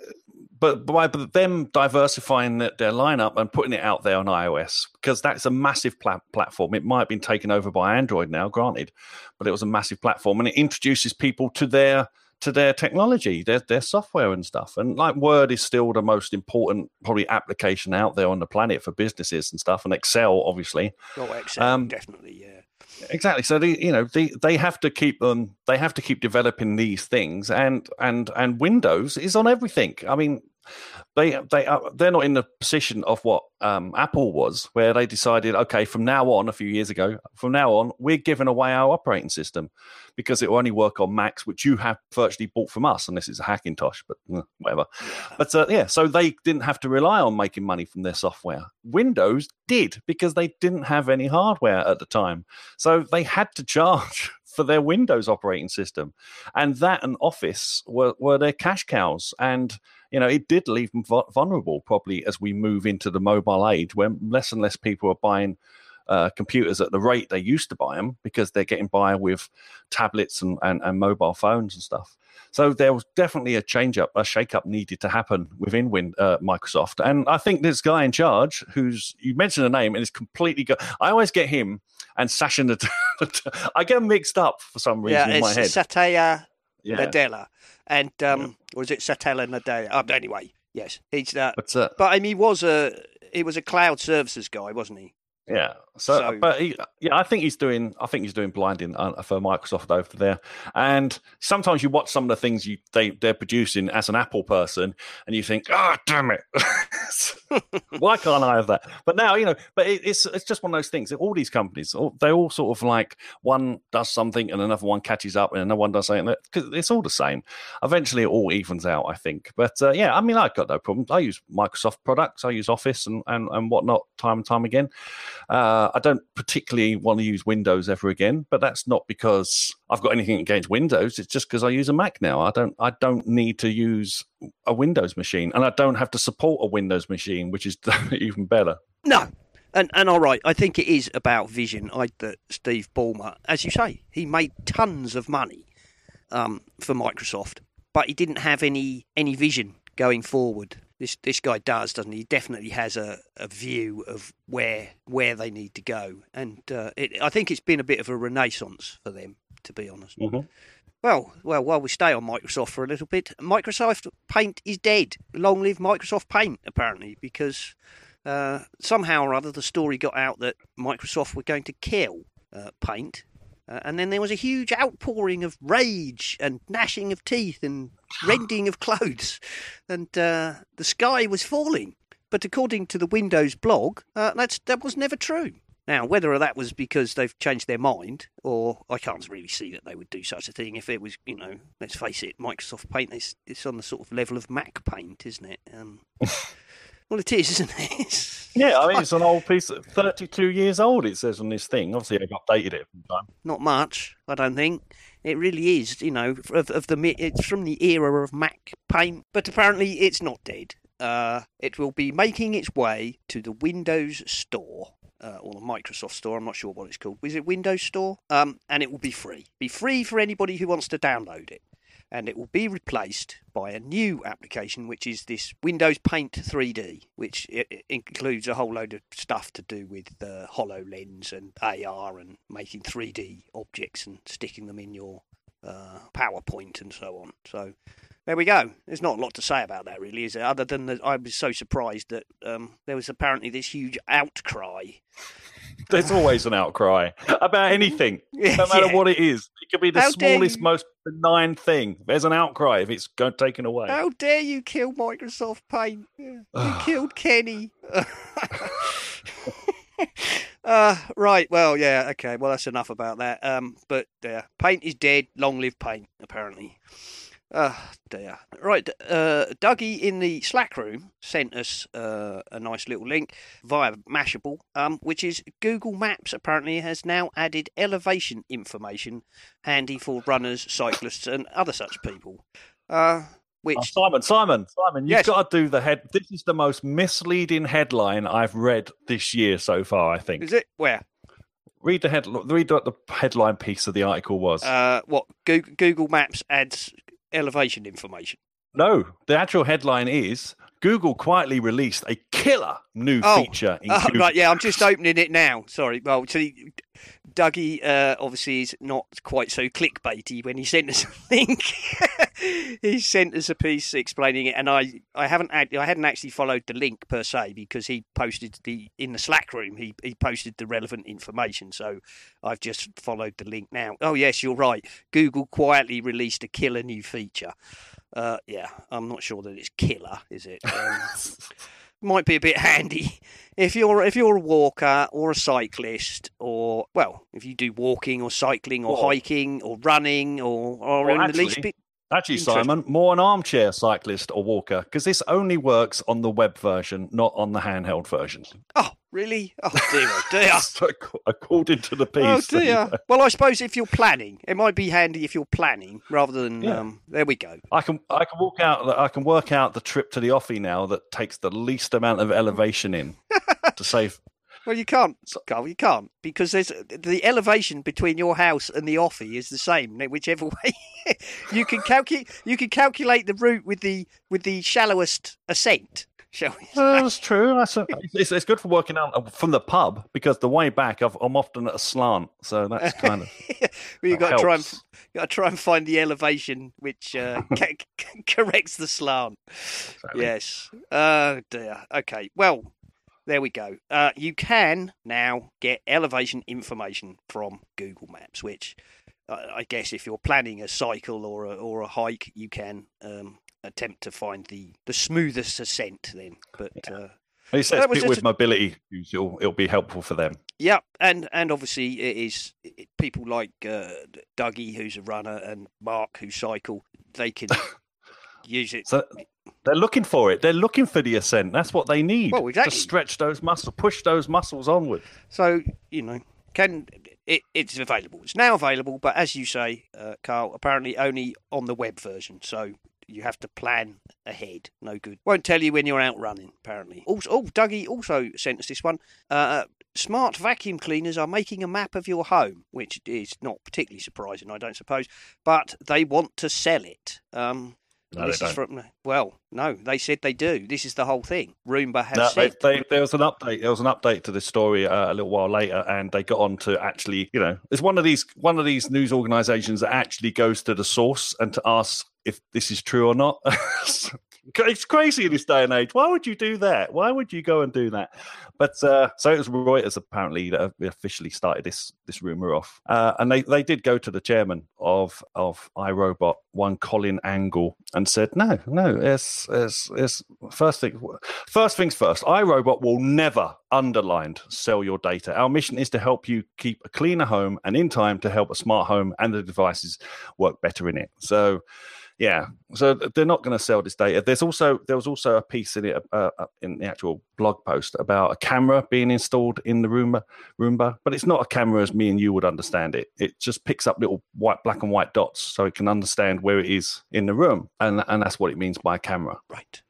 but by them diversifying their, lineup and putting it out there on iOS because that's a massive pla- platform. It might have been taken over by Android now, granted, but it was a massive platform and it introduces people to their to their technology, their their software and stuff. And like Word is still the most important probably application out there on the planet for businesses and stuff, and Excel obviously. Oh, Excel, Um, definitely, yeah. Exactly. So they, you know, they they have to keep um they have to keep developing these things, and and and Windows is on everything. I mean, they they are they're not in the position of what um, Apple was, where they decided, okay, from now on, a few years ago, from now on, we're giving away our operating system because it will only work on Macs, which you have virtually bought from us, unless it's a Hackintosh, but uh, whatever. But uh, yeah, so they didn't have to rely on making money from their software. Windows did because they didn't have any hardware at the time, so they had to charge. For their Windows operating system, and that and Office were, were their cash cows, and you know, it did leave them vulnerable probably as we move into the mobile age when less and less people are buying uh, computers at the rate they used to buy them because they're getting by with tablets and, and, and mobile phones and stuff. So there was definitely a change up, a shake up needed to happen within Win, uh, Microsoft. And I think this guy in charge, who's, you mentioned the name and it's completely, go- I always get him and Sasha, Nad- I get them mixed up for some reason Yeah, in my it's head. Satya yeah. Nadella, and um, was it Satella Nadella? Oh, anyway, yes, he's that. But, uh, But I mean, he was a he was a cloud services guy, wasn't he? Yeah. So, So- but he, yeah, I think he's doing. I think he's doing blinding uh, for Microsoft over there. And sometimes you watch some of the things you they they're producing as an Apple person, and you think, "Ah, damn it, why can't I have that?" But now you know. But it, it's it's just one of those things. All these companies, they all sort of like one does something and another one catches up, and another one does something. Because it's all the same. Eventually, it all evens out, I think. But uh, yeah, I mean, I've got no problems. I use Microsoft products. I use Office and and, and whatnot time and time again. Uh, I don't particularly want to use Windows ever again, but that's not because I've got anything against Windows. It's just because I use a Mac now. I don't. I don't need to use a Windows machine, and I don't have to support a Windows machine, which is even better. No. And and all right, I think it is about vision. I that Steve Ballmer, as you say, he made tons of money um, for Microsoft, but he didn't have any any vision going forward. This this guy does, doesn't he? He definitely has a, a view of where where they need to go, and uh, it, I think it's been a bit of a renaissance for them, to be honest. Mhm. Well, well, while we stay on Microsoft for a little bit, Microsoft Paint is dead. Long live Microsoft Paint, apparently, because uh, somehow or other the story got out that Microsoft were going to kill uh, Paint. Uh, and then there was a huge outpouring of rage and gnashing of teeth and rending of clothes. And uh, the sky was falling. But according to the Windows blog, uh, that was never true. Now, whether that was because they've changed their mind, or I can't really see that they would do such a thing if it was, you know, let's face it, Microsoft Paint is it's on the sort of level of Mac Paint, isn't it? Um, well, it is, isn't it? Yeah, I mean, it's an old piece, 32 years old, it says on this thing. Obviously, they've updated it from time. Not much, I don't think. It really is, you know, of, of the it's from the era of Mac Paint, but apparently it's not dead. Uh, it will be making its way to the Windows Store. Uh, or the Microsoft Store, I'm not sure what it's called. Is it Windows Store? Um, and it will be free. Be free for anybody who wants to download it. And it will be replaced by a new application, which is this Windows Paint 3D, which includes a whole load of stuff to do with uh, HoloLens and AR and making 3D objects and sticking them in your uh, PowerPoint and so on. So there we go. There's not a lot to say about that, really, is there? Other than that, I was so surprised that um, there was apparently this huge outcry. There's always an outcry about anything, no matter Yeah. what it is. It could be the How smallest, most benign thing. There's an outcry if it's taken away. How dare you kill Microsoft Paint? You killed Kenny. uh, right. Well, yeah. Okay. Well, that's enough about that. Um, but yeah, Paint is dead. Long live Paint. Apparently. Ah, dear. Right, uh, Dougie in the Slack room sent us uh, a nice little link via Mashable, um, which is Google Maps apparently has now added elevation information handy for runners, cyclists, and other such people. Uh, which Oh, Simon, Simon, Simon, you've Yes. got to do the head. This is the most misleading headline I've read this year so far. I think. is it? Where? Read the head. Read what the headline piece of the article was. Uh, what? Google, Google Maps adds elevation information. no, the actual headline is Google quietly released a killer new Oh. feature in Oh, Google. right, yeah, I'm just opening it now. Sorry. Well, see, Dougie uh, obviously is not quite so clickbaity when he sent us a link. he sent us a piece explaining it, and I, I haven't, I hadn't actually followed the link per se because he posted the in the Slack room. He he posted the relevant information, so I've just followed the link now. Oh yes, you're right. Google quietly released a killer new feature. Uh, yeah, I'm not sure that it's killer, is it? Um, might be a bit handy if you're if you're a walker or a cyclist or well if you do walking or cycling or Well- hiking or running or or Well, in the least actually- bit Actually, Simon, more an armchair cyclist or walker because this only works on the web version, not on the handheld version. oh really oh dear oh dear according to the piece. oh dear well I suppose if you're planning it might be handy if you're planning rather than Yeah. um there we go I can I can walk out. I can work out the trip to the offie now that takes the least amount of elevation in to save. well you can't Carl you can't because there's the elevation between your house and the offie is the same whichever way you can calculate you can calculate the route with the with the shallowest ascent shall we Uh, that's true. That's a, it's, it's good for working out uh, from the pub because the way back I've, I'm often at a slant, so that's kind of well, you that got to try and got to try and find the elevation which uh, ca- ca- corrects the slant. Exactly. Yes. Oh dear. Okay. Well, there we go. Uh, you can now get elevation information from Google Maps, which I guess if you're planning a cycle or a, or a hike, you can um, attempt to find the, the smoothest ascent. Then, but. Uh, He says people with a- mobility it'll, it'll be helpful for them. Yeah, and and obviously it is it, people like uh, Dougie, who's a runner, and Mark, who cycle. They can use it. So they're looking for it. They're looking for the ascent. That's what they need Well, exactly. to stretch those muscles, push those muscles onward. So you know, can it, it's available. It's now available, but as you say, uh, Carl, apparently only on the web version. So you have to plan ahead. No good. Won't tell you when you're out running. Apparently. Also, oh, Dougie also sent us this one. Uh, smart vacuum cleaners are making a map of your home, which is not particularly surprising, I don't suppose. But they want to sell it. Um, No, this they is from well, no, they said they do. This is the whole thing. Roomba has No, they, said. they, there was an update. There was an update to this story uh, a little while later, and they got on to actually, you know, it's one of these one of these news organisations that actually goes to the source and to ask if this is true or not. It's crazy in this day and age. Why would you do that? Why would you go and do that? But uh, so it was Reuters apparently that officially started this this rumor off, uh, and they, they did go to the chairman of of iRobot, one Colin Angle, and said, no, no, it's it's, it's first thing first things first. iRobot will never underlined sell your data. Our mission is to help you keep a cleaner home, and in time to help a smart home and the devices work better in it. So yeah, so they're not going to sell this data. There's also there was also a piece in it uh, uh, in the actual blog post about a camera being installed in the Roomba, Roomba, but it's not a camera as me and you would understand it. It just picks up little white, black and white dots, so it can understand where it is in the room, and and that's what it means by a camera. Right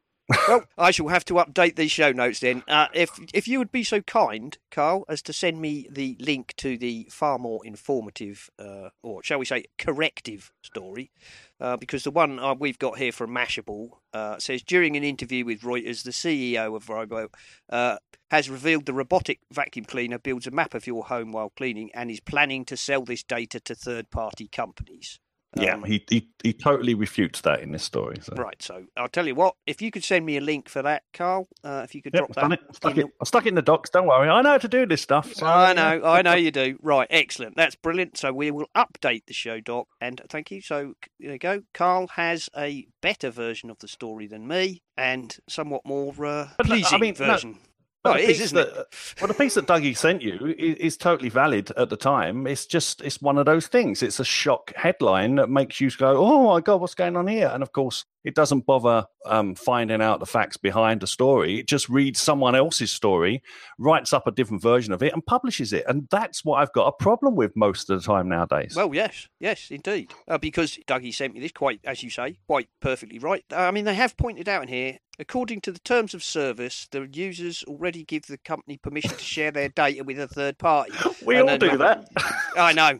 well, I shall have to update these show notes then. Uh, if if you would be so kind, Carl, as to send me the link to the far more informative, uh, or shall we say, corrective story, uh, because the one uh, we've got here from Mashable uh, says during an interview with Reuters, the CEO of Robo uh, has revealed the robotic vacuum cleaner builds a map of your home while cleaning and is planning to sell this data to third-party companies. Yeah, um, he, he he totally refutes that in this story. So. Right, so I'll tell you what. If you could send me a link for that, Carl, uh, if you could yep, drop that. I stuck, it. I stuck it in the docs. Don't worry, I know how to do this stuff. So... I know, I know you do. Right, excellent. That's brilliant. So we will update the show doc, and thank you. So there you go. Carl has a better version of the story than me, and somewhat more uh, pleasing I mean, version. No well, it is, that, it? Well, the piece that Dougie sent you is, is, totally valid at the time. It's just it's one of those things. It's a shock headline that makes you go, "Oh my god, what's going on here?" And of course, it doesn't bother um, finding out the facts behind the story. It just reads someone else's story, writes up a different version of it, and publishes it. And that's what I've got a problem with most of the time nowadays. Well, yes, yes, indeed. Uh, because Dougie sent me this quite, as you say, quite perfectly right. Uh, I mean, they have pointed out in here According to the terms of service, the users already give the company permission to share their data with a third party. We and all do that. I know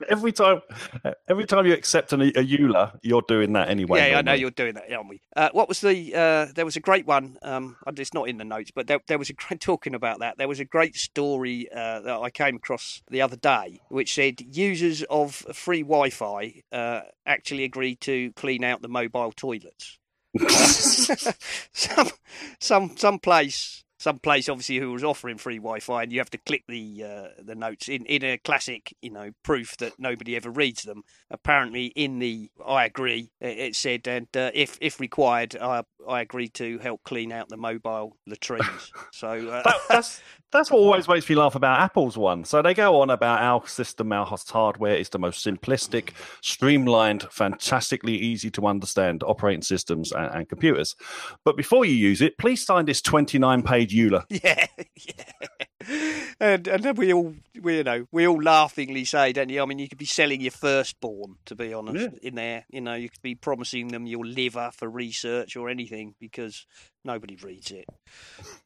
every time, every time you accept an, a EULA, you're doing that anyway. Yeah, I know you're doing that, aren't we? Uh, what was the? Uh, there was a great one. Um, it's not in the notes, but there, there was a great talking about that. There was a great story uh, that I came across the other day, which said users of free Wi-Fi uh, actually agreed to clean out the mobile toilets. some, some, some place some place obviously who was offering free Wi-Fi, and you have to click the uh, the notes in in a classic, you know, proof that nobody ever reads them. Apparently, in the I agree, it said, and uh, if if required, I I agreed to help clean out the mobile latrines. So uh... that, that's that's what always makes me laugh about Apple's one. So they go on about our system, our hardware is the most simplistic, streamlined, fantastically easy to understand operating systems and, and computers. But before you use it, please sign this twenty nine page EULA. Yeah, yeah. And and then we all we you know we all laughingly say, don't you? I mean, you could be selling your firstborn, to be honest, yeah. in there. You know, you could be promising them your liver for research or anything because nobody reads it.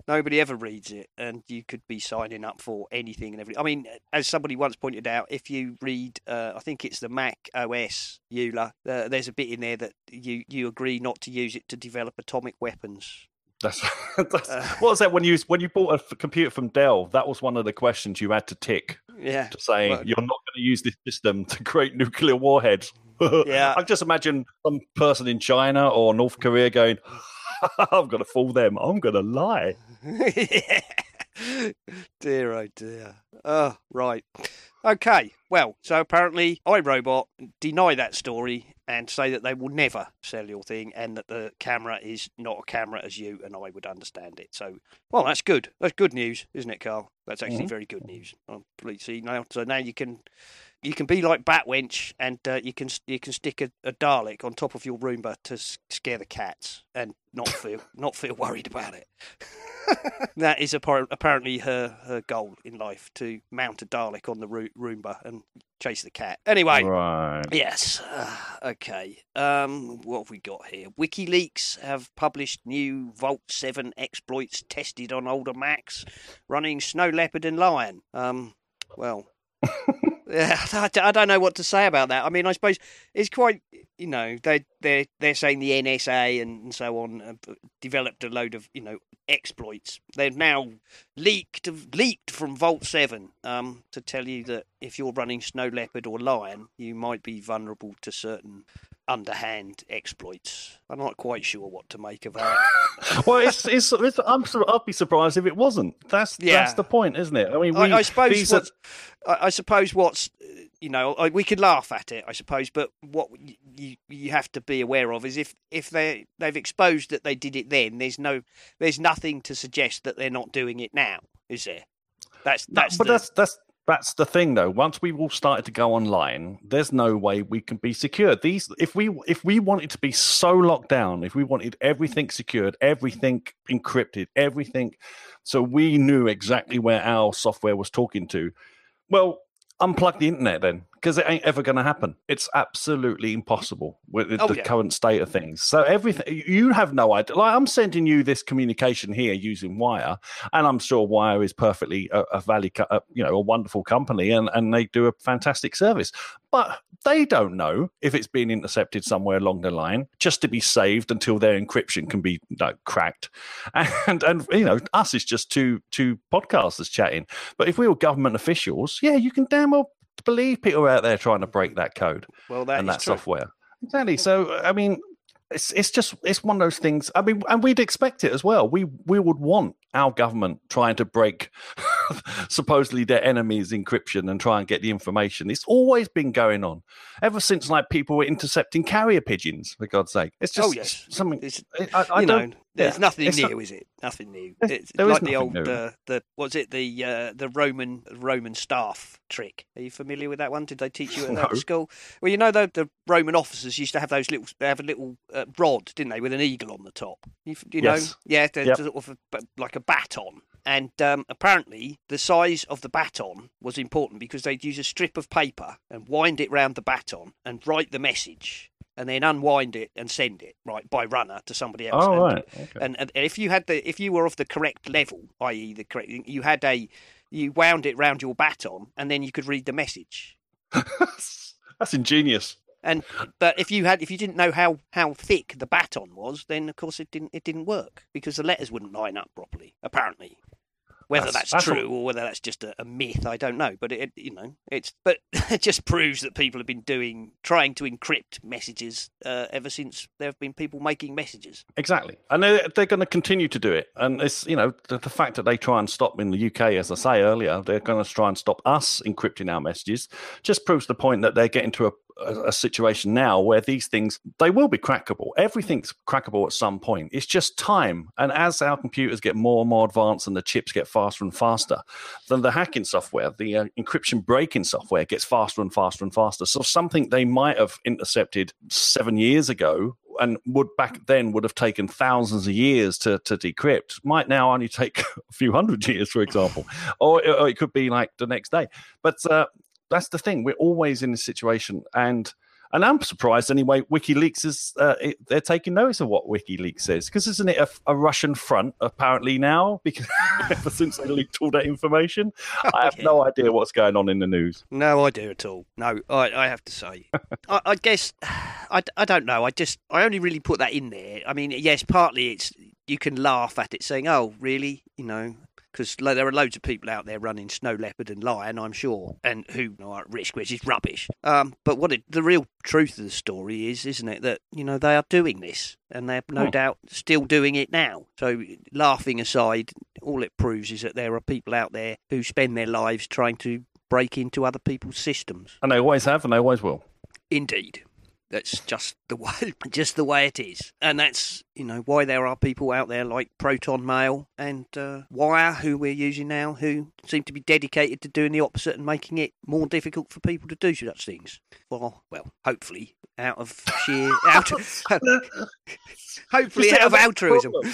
Nobody ever reads it, and you could be signing up for anything and everything. I mean, as somebody once pointed out, if you read, uh, I think it's the Mac OS EULA, uh, there's a bit in there that you you agree not to use it to develop atomic weapons. That's, that's uh, what was that when you when you bought a computer from Dell? That was one of the questions you had to tick. Yeah, to say well, you're not going to use this system to create nuclear warheads. Yeah, I just imagine some person in China or North Korea going, "I'm going to fool them. I'm going to lie." dear, oh dear. Oh, right. Okay, well, so apparently iRobot deny that story and say that they will never sell your thing and that the camera is not a camera as you and I would understand it. So, well, that's good. That's good news, isn't it, Carl? That's actually mm-hmm. very good news. I'm pleased. See now, so now you can you can be like Batwench, and uh, you can you can stick a, a, Dalek on top of your Roomba to scare the cats and not feel not feel worried about it. that is apparently her her goal in life to mount a Dalek on the Roomba and chase the cat. Anyway, right? Yes. Uh, okay. Um, what have we got here? WikiLeaks have published new Vault Seven exploits tested on older Macs, running Snow Leopard and Lion. Um, well. Yeah, I don't know what to say about that. I mean, I suppose it's quite, you know, they they they're saying the NSA and so on developed a load of you know exploits. They've now leaked leaked from Vault Seven um, to tell you that if you're running Snow Leopard or Lion, you might be vulnerable to certain underhand exploits. I'm not quite sure what to make of that. well, it's, it's, it's I'm I'd be surprised if it wasn't. That's Yeah. that's the point, isn't it? I mean, we, I, I suppose these are- what's, I, I suppose what's you know I, we could laugh at it, I suppose, but what you you have to be aware of is if if they they've exposed that they did it then, there's no there's nothing to suggest that they're not doing it now, is there? That's No, that's but the, that's that's that's the thing though. Once we've all started to go online, there's no way we can be secure. These if we if we wanted to be so locked down, if we wanted everything secured, everything encrypted, everything so we knew exactly where our software was talking to, well, unplug the internet then. Because it ain't ever going to happen. It's absolutely impossible with the, Oh, the yeah. current state of things. So everything you have no idea. Like I'm sending you this communication here using Wire, and I'm sure Wire is perfectly a, a value, a, you know, a wonderful company, and and they do a fantastic service. But they don't know if it's been intercepted somewhere along the line, just to be saved until their encryption can be like, cracked. And and you know, us is just two two podcasters chatting. But if we were government officials, yeah, you can damn well believe people are out there trying to break that code well that and that true. software. Exactly. So I mean, it's it's just it's one of those things. I mean, and we'd expect it as well. We we would want our government trying to break supposedly their enemies' encryption and try and get the information. It's always been going on ever since like people were intercepting carrier pigeons. For God's sake, it's just Oh, yes. something. It's, I, I you don't. know, there's yeah, nothing new, not- is it? Nothing new. It's like the old new. uh, the was it the uh, the Roman Roman staff trick? Are you familiar with that one? Did they teach you at that No. school? Well, you know the the Roman officers used to have those little they have a little uh, rod, didn't they, with an eagle on the top? You, you know, yeah, they're Yep. sort of a, like a baton. And um, apparently, the size of the baton was important because they'd use a strip of paper and wind it round the baton and write the message, and then unwind it and send it right by runner to somebody else. Oh And- right. Okay. and, and if you had the if you were of the correct level, i.e., the correct, you had a you wound it round your baton, and then you could read the message. That's ingenious. And but if you had if you didn't know how how thick the baton was, then of course it didn't it didn't work because the letters wouldn't line up properly. Apparently. Whether That's- that's, that's true or whether that's just a, a myth, I don't know. But it, you know, it's but it just proves that people have been doing trying to encrypt messages uh, ever since there have been people making messages. Exactly, and they're, they're going to continue to do it. And it's you know the, the fact that they try and stop in the UK, as I say earlier, they're going to try and stop us encrypting our messages. Just proves the point that they're getting to a, a, situation now where these things they will be crackable. Everything's crackable at some point. It's just time. And as our computers get more and more advanced and the chips get faster and faster, then the hacking software, the uh, encryption breaking software, gets faster and faster and faster. So something they might have intercepted seven years ago and would back then would have taken thousands of years to, to decrypt might now only take a few hundred years, for example, or, or it could be like the next day. But uh, that's the thing; we're always in a situation, and and I'm surprised anyway. WikiLeaks is uh, it, they're taking notice of what WikiLeaks is because isn't it a, a Russian front apparently now? Because ever since they leaked all that information, I have yeah. no idea what's going on in the news. No idea at all. No, I, I have to say. I, I guess I, I don't know. I just I only really put that in there. I mean, yes, partly it's you can laugh at it, saying, "Oh, really?" You know, because there are loads of people out there running Snow Leopard and Lion, I'm sure, and who are at risk, which is rubbish. Um, but what it, the real truth of the story is, isn't it, that you know they are doing this, and they're no Hmm. doubt still doing it now. So, laughing aside, all it proves is that there are people out there who spend their lives trying to break into other people's systems. And they always have, and they always will. Indeed. That's just the way, just the way it is, and that's you know why there are people out there like Proton Mail and uh, Wire, who we're using now, who seem to be dedicated to doing the opposite and making it more difficult for people to do such things. Well, well, hopefully out of sheer out, hopefully out of altruism. problem.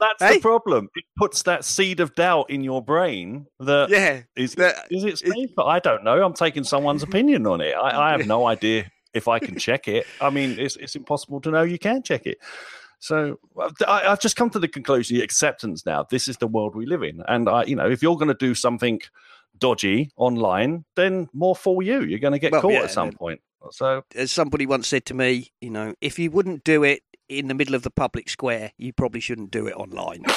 That's Hey? the problem. It puts that seed of doubt in your brain that Yeah, is that- is it safe? I don't know. I'm taking someone's opinion on it. I, I have no idea if I can check it. I mean, it's it's impossible to know. You can check it. So I, I've just come to the conclusion: the acceptance now. This is the world we live in, and I, you know, if you're going to do something dodgy online, then more for you. You're going to get Well, caught yeah, at some point. So as somebody once said to me, you know, if you wouldn't do it in the middle of the public square, you probably shouldn't do it online.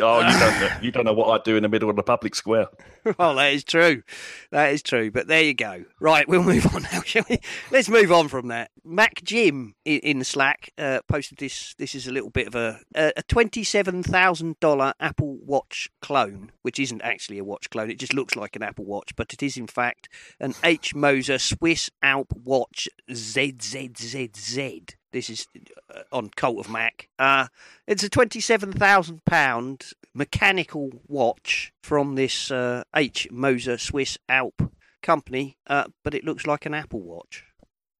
oh, you don't, know, you don't know what I do in the middle of the public square. well, that is true. That is true. But there you go. Right, we'll move on now, shall we? Let's move on from that. Mac Jim in the Slack uh, posted this. This is a little bit of a a twenty-seven thousand dollar Apple Watch clone, which isn't actually a watch clone. It just looks like an Apple Watch, but it is in fact an H Moser Swiss Alp Watch ZZZZ. This is uh, on Cult of Mac. Uh, it's a twenty-seven thousand pound mechanical watch from this uh, H Moser Swiss Alp company, uh, but it looks like an Apple Watch.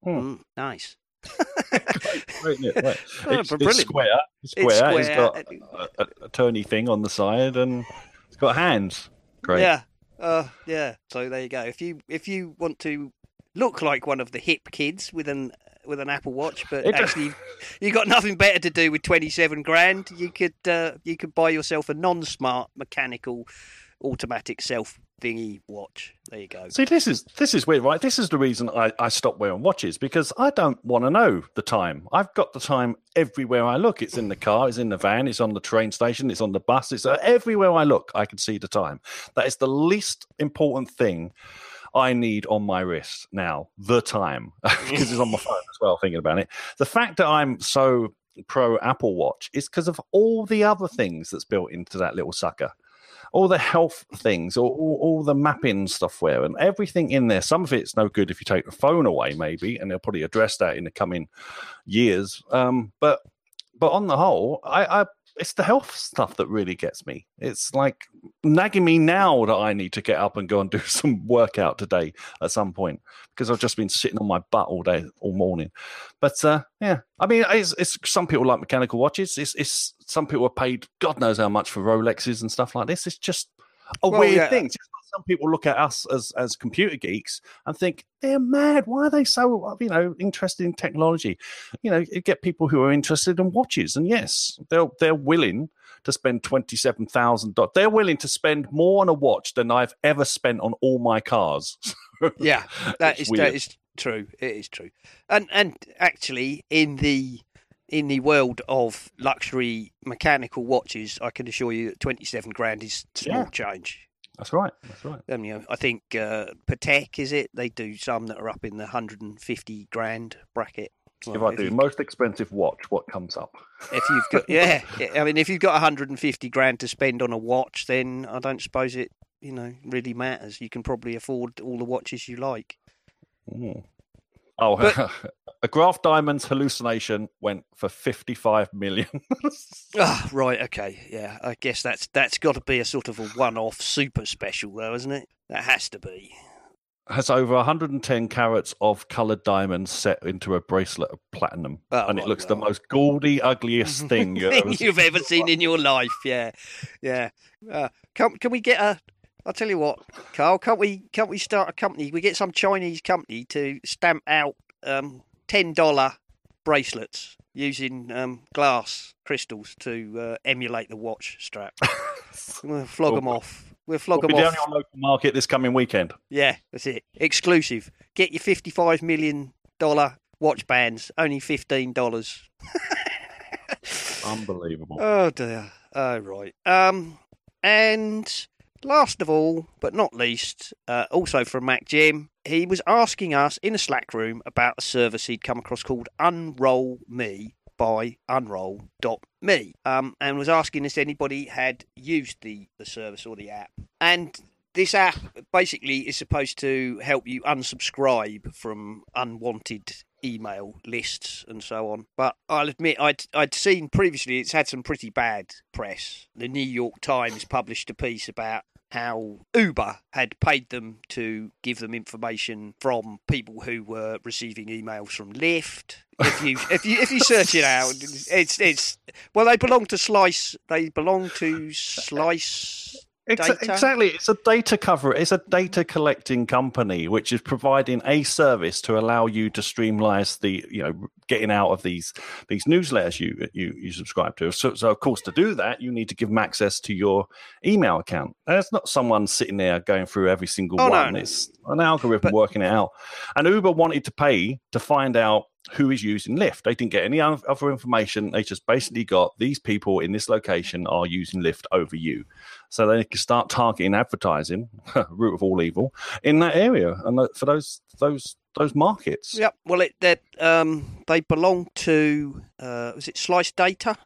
Hmm. Mm, nice. Great, it? Right. Oh, It's, it's square. It's square. It's square. got a, a, a turny thing on the side, and it's got hands. Great. Yeah, uh, yeah. So there you go. If you if you want to look like one of the hip kids with an with an Apple Watch, but It- actually you got nothing better to do with twenty seven grand, you could uh, you could buy yourself a non smart mechanical automatic self thingy watch. There you go. See, this is this is weird, right? This is the reason I, I stopped wearing watches because I don't want to know the time. I've got the time everywhere I look. It's in the car, it's in the van, it's on the train station, it's on the bus. It's uh, everywhere I look. I can see the time. That is the least important thing I need on my wrist now. The time because it's on my phone as well. Thinking about it, the fact that I'm so pro Apple Watch is because of all the other things that's built into that little sucker all the health things, all, all, all the mapping software, and everything in there. Some of it's no good if you take the phone away, maybe, and they'll probably address that in the coming years. Um, but but on the whole, I, I it's the health stuff that really gets me. It's like nagging me now that I need to get up and go and do some workout today at some point because I've just been sitting on my butt all day, all morning. But uh, yeah, I mean, it's, it's some people like mechanical watches. It's, it's some people are paid God knows how much for Rolexes and stuff like this. It's just a Well, weird yeah. thing. Just Some people look at us as as computer geeks and think they're mad. Why are they so uh, you know interested in technology? You know, you get people who are interested in watches, and yes, they're they're willing to spend twenty seven thousand dollars. They're willing to spend more on a watch than I've ever spent on all my cars. Yeah, that It's weird. is true. It is true. And and actually, in the in the world of luxury mechanical watches, I can assure you that twenty seven grand is small Yeah. change. That's right. That's right. Um, you know, I think uh, Patek is it? They do some that are up in the hundred and fifty grand bracket. If I do you- most expensive watch, what comes up? if you've got yeah, I mean, if you've got 150 grand to spend on a watch, then I don't suppose it you know really matters. You can probably afford all the watches you like. Mm. Oh, a Graff Diamonds hallucination went for fifty-five million. Ah, right, okay, yeah. I guess that's that's got to be a sort of a one-off super special, though, isn't it? That has to be. Has over 110 carats of coloured diamonds set into a bracelet of platinum, Oh, and it looks the most gaudy, ugliest thing you've ever seen. you've ever seen in your life. Yeah, yeah. Uh, can can we get a? I'll tell you what, Karl. Can't we? Can't we start a company? We get some Chinese company to stamp out um, ten dollar bracelets using um, glass crystals to uh, emulate the watch strap. we'll flog them off. We'll flog We'll be them down off. your local market this coming weekend. Yeah, that's it. Exclusive. Get your fifty-five million dollar watch bands. Only fifteen dollars. Unbelievable. Oh dear. Oh right. Um, and last of all, but not least, uh, also from Mac Jim, he was asking us in a Slack room about a service he'd come across called Unroll Me by Unroll.me, um, and was asking if anybody had used the the service or the app. And this app basically is supposed to help you unsubscribe from unwanted email lists and so on. But I'll admit, I'd I'd seen previously it's had some pretty bad press. The New York Times published a piece about how Uber had paid them to give them information from people who were receiving emails from Lyft. If you if you if you search it out, it's it's well they belong to Slice. They belong to Slice. Data? Exactly. It's a data cover. It's a data collecting company which is providing a service to allow you to streamline the, you know, getting out of these these newsletters you you, you subscribe to. So, so of course, to do that, you need to give them access to your email account. And it's not someone sitting there going through every single Oh, one. no. It's an algorithm But- working it out. And Uber wanted to pay to find out who is using Lyft. They didn't get any other information. They just basically got these people in this location are using Lyft over you. So they can start targeting advertising, root of all evil, in that area and for those those those markets. Yep. Well, it that um, they belong to uh, was it Slice Data?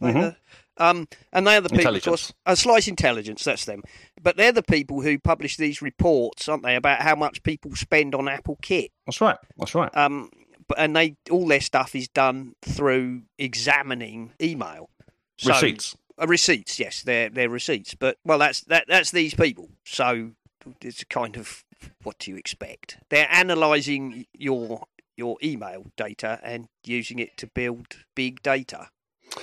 Mhm. Um, and they are the people, of course, uh, Slice Intelligence. That's them. But they're the people who publish these reports, aren't they, about how much people spend on Apple kit. That's right. That's right. Um, but and they all their stuff is done through examining email So- Receipts. Uh, receipts, yes, they're they're receipts. But well, that's that that's these people. So it's kind of what do you expect? They're analysing your your email data and using it to build big data.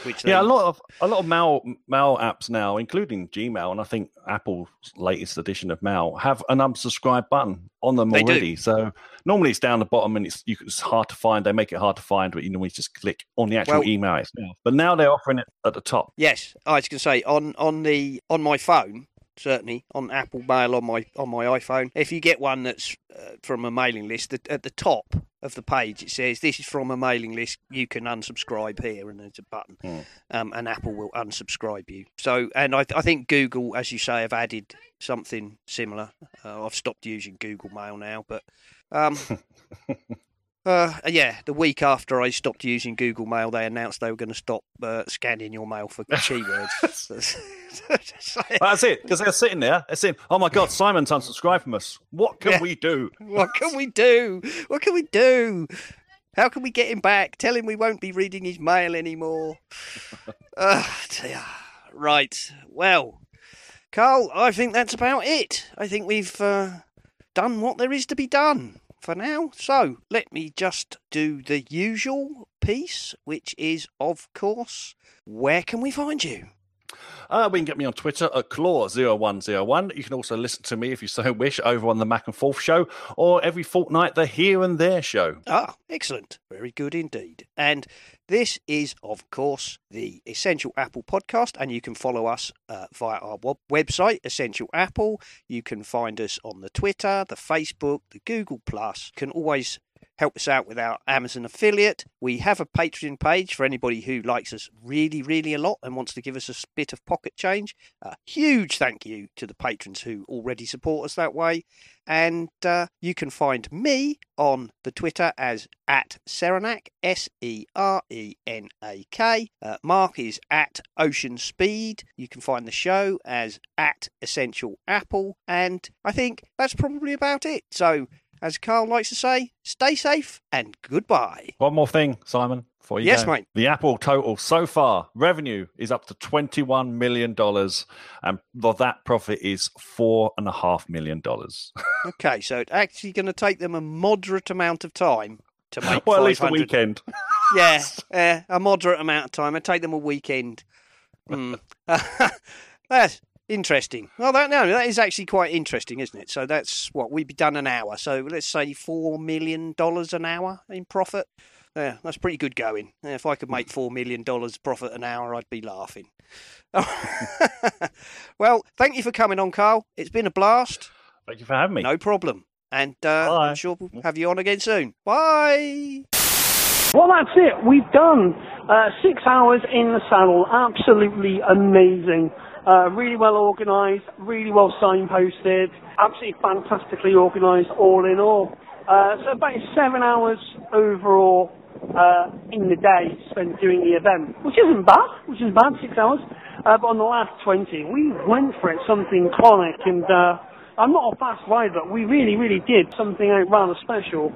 Which they, Yeah, a lot of a lot of mail mail apps now, including Gmail, and I think Apple's latest edition of Mail have an unsubscribe button on them They do. already. So normally it's down the bottom and it's you, it's hard to find. They make it hard to find, but you normally just click on the actual Well- email itself. But now they're offering it at the top. Yes, I was going to say on on the on my phone, certainly on Apple Mail on my on my iPhone. If you get one that's uh, from a mailing list, at, at the top of the page it says this is from a mailing list. You can unsubscribe here, and there's a button, Hmm. um, and Apple will unsubscribe you. So, and I, I think Google, as you say, have added something similar. Uh, I've stopped using Google Mail now, but. Um, Uh, yeah, the week after I stopped using Google Mail, they announced they were going to stop uh, scanning your mail for keywords. That's it, because they're sitting there. They're saying, "Oh my God, Simon's unsubscribed from us. What can Yeah. we do?" what can we do? What can we do? How can we get him back? Tell him we won't be reading his mail anymore. uh, dear. right. Well, Karl, I think that's about it. I think we've uh, done what there is to be done for now. So let me just do the usual piece, which is, of course, where can we find you? Uh, we can get me on Twitter at Claw0101. You can also listen to me if you so wish over on the Mac and Forth show or every fortnight the Here and There show. Ah, excellent. Very good indeed. And this is, of course, the Essential Apple podcast, and you can follow us uh, via our web- website, Essential Apple. You can find us on the Twitter, the Facebook, the Google Plus. You can always help us out with our Amazon affiliate. We have a Patreon page for anybody who likes us really, really a lot and wants to give us a bit of pocket change. A huge thank you to the patrons who already support us that way. And uh, you can find me on the Twitter as at Serenak, S E R E N A K. Uh, Mark is at Ocean Speed. You can find the show as at Essential Apple. And I think that's probably about it. So, as Karl likes to say, stay safe and goodbye. One more thing, Simon, for you Yes, go. mate. The Apple total so far revenue is up to $21 million, and that profit is $4.5 million. Okay, so it's actually going to take them a moderate amount of time to make well, at least a weekend. Yeah, yeah, a moderate amount of time. It'd take them a weekend. Hmm. that's interesting. Well, that no, that is actually quite interesting, isn't it? So that's what we'd be done an hour. So let's say four million dollars an hour in profit. Yeah, that's pretty good going. Yeah, if I could make four million dollars profit an hour, I'd be laughing. well, thank you for coming on, Karl. It's been a blast. Thank you for having me. No problem. And uh, I'm sure we'll have you on again soon. Bye. Well, that's it. We've done uh, six hours in the saddle. Absolutely amazing. Uh, really well organised, really well signposted, absolutely fantastically organised all in all. Uh, so about seven hours overall uh, in the day spent doing the event, which isn't bad, which isn't bad, six hours. Uh, but on the last 20, we went for it, something chronic, and uh, I'm not a fast rider, but we really, really did something out rather special.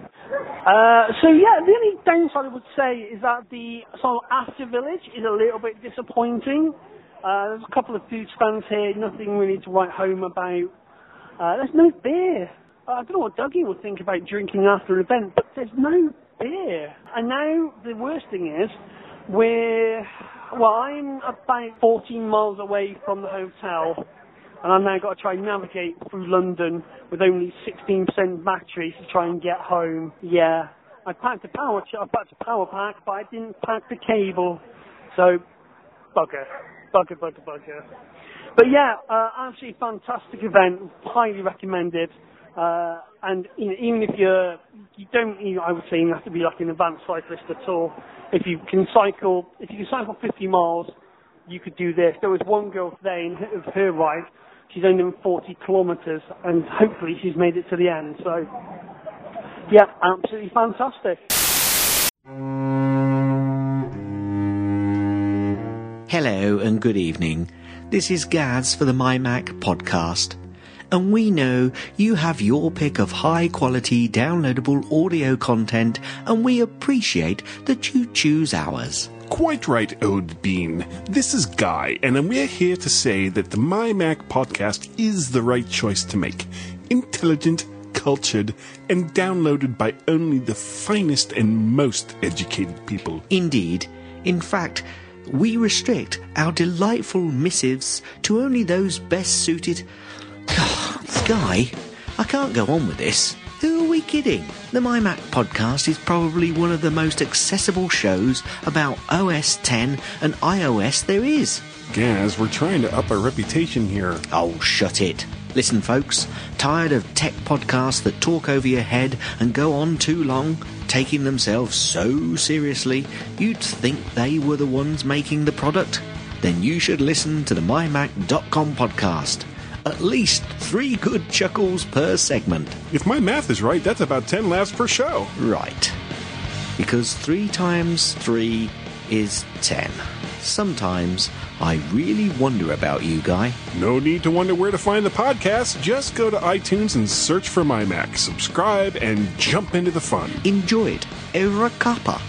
Uh, so yeah, the only downside I would say is that the sort of after village is a little bit disappointing. Uh, there's a couple of food stands here, nothing really to write home about. Uh, there's no beer. I don't know what Dougie would think about drinking after an event, but there's no beer. And now the worst thing is, we're well, I'm about 14 miles away from the hotel and I've now got to try and navigate through London with only 16% battery to try and get home. Yeah, I packed a power, ch- I packed a power pack, but I didn't pack the cable. So, bugger, bugger, bugger, bugger. But yeah, uh, absolutely fantastic event, highly recommended. Uh, and you know, even if you're, you don't, I would say you have to be like an advanced cyclist at all. If you can cycle, if you can cycle 50 miles, you could do this. There was one girl today in her, of her ride. She's only done 40 kilometres, and hopefully she's made it to the end. So, yeah, absolutely fantastic. Hello and good evening. This is Gaz for the MyMac podcast. And we know you have your pick of high quality downloadable audio content and we appreciate that you choose ours. Quite right, Ode Bean. This is Guy, and we're here to say that the MyMac podcast is the right choice to make. Intelligent, cultured, and downloaded by only the finest and most educated people. Indeed. In fact, we restrict our delightful missives to only those best suited. Guy, I can't go on with this. Who are we kidding? The MyMac podcast is probably one of the most accessible shows about OS 10 and iOS there is. Gaz, we're trying to up our reputation here. Oh, shut it. Listen, folks, tired of tech podcasts that talk over your head and go on too long, taking themselves so seriously, you'd think they were the ones making the product? Then you should listen to the MyMac.com podcast. At least three good chuckles per segment. If my math is right, that's about 10 laughs per show. Right. Because three times three is ten. Sometimes I really wonder about you, Guy. No need to wonder where to find the podcast. Just go to iTunes and search for MyMac, subscribe, and jump into the fun. Enjoy it. Era Kappa.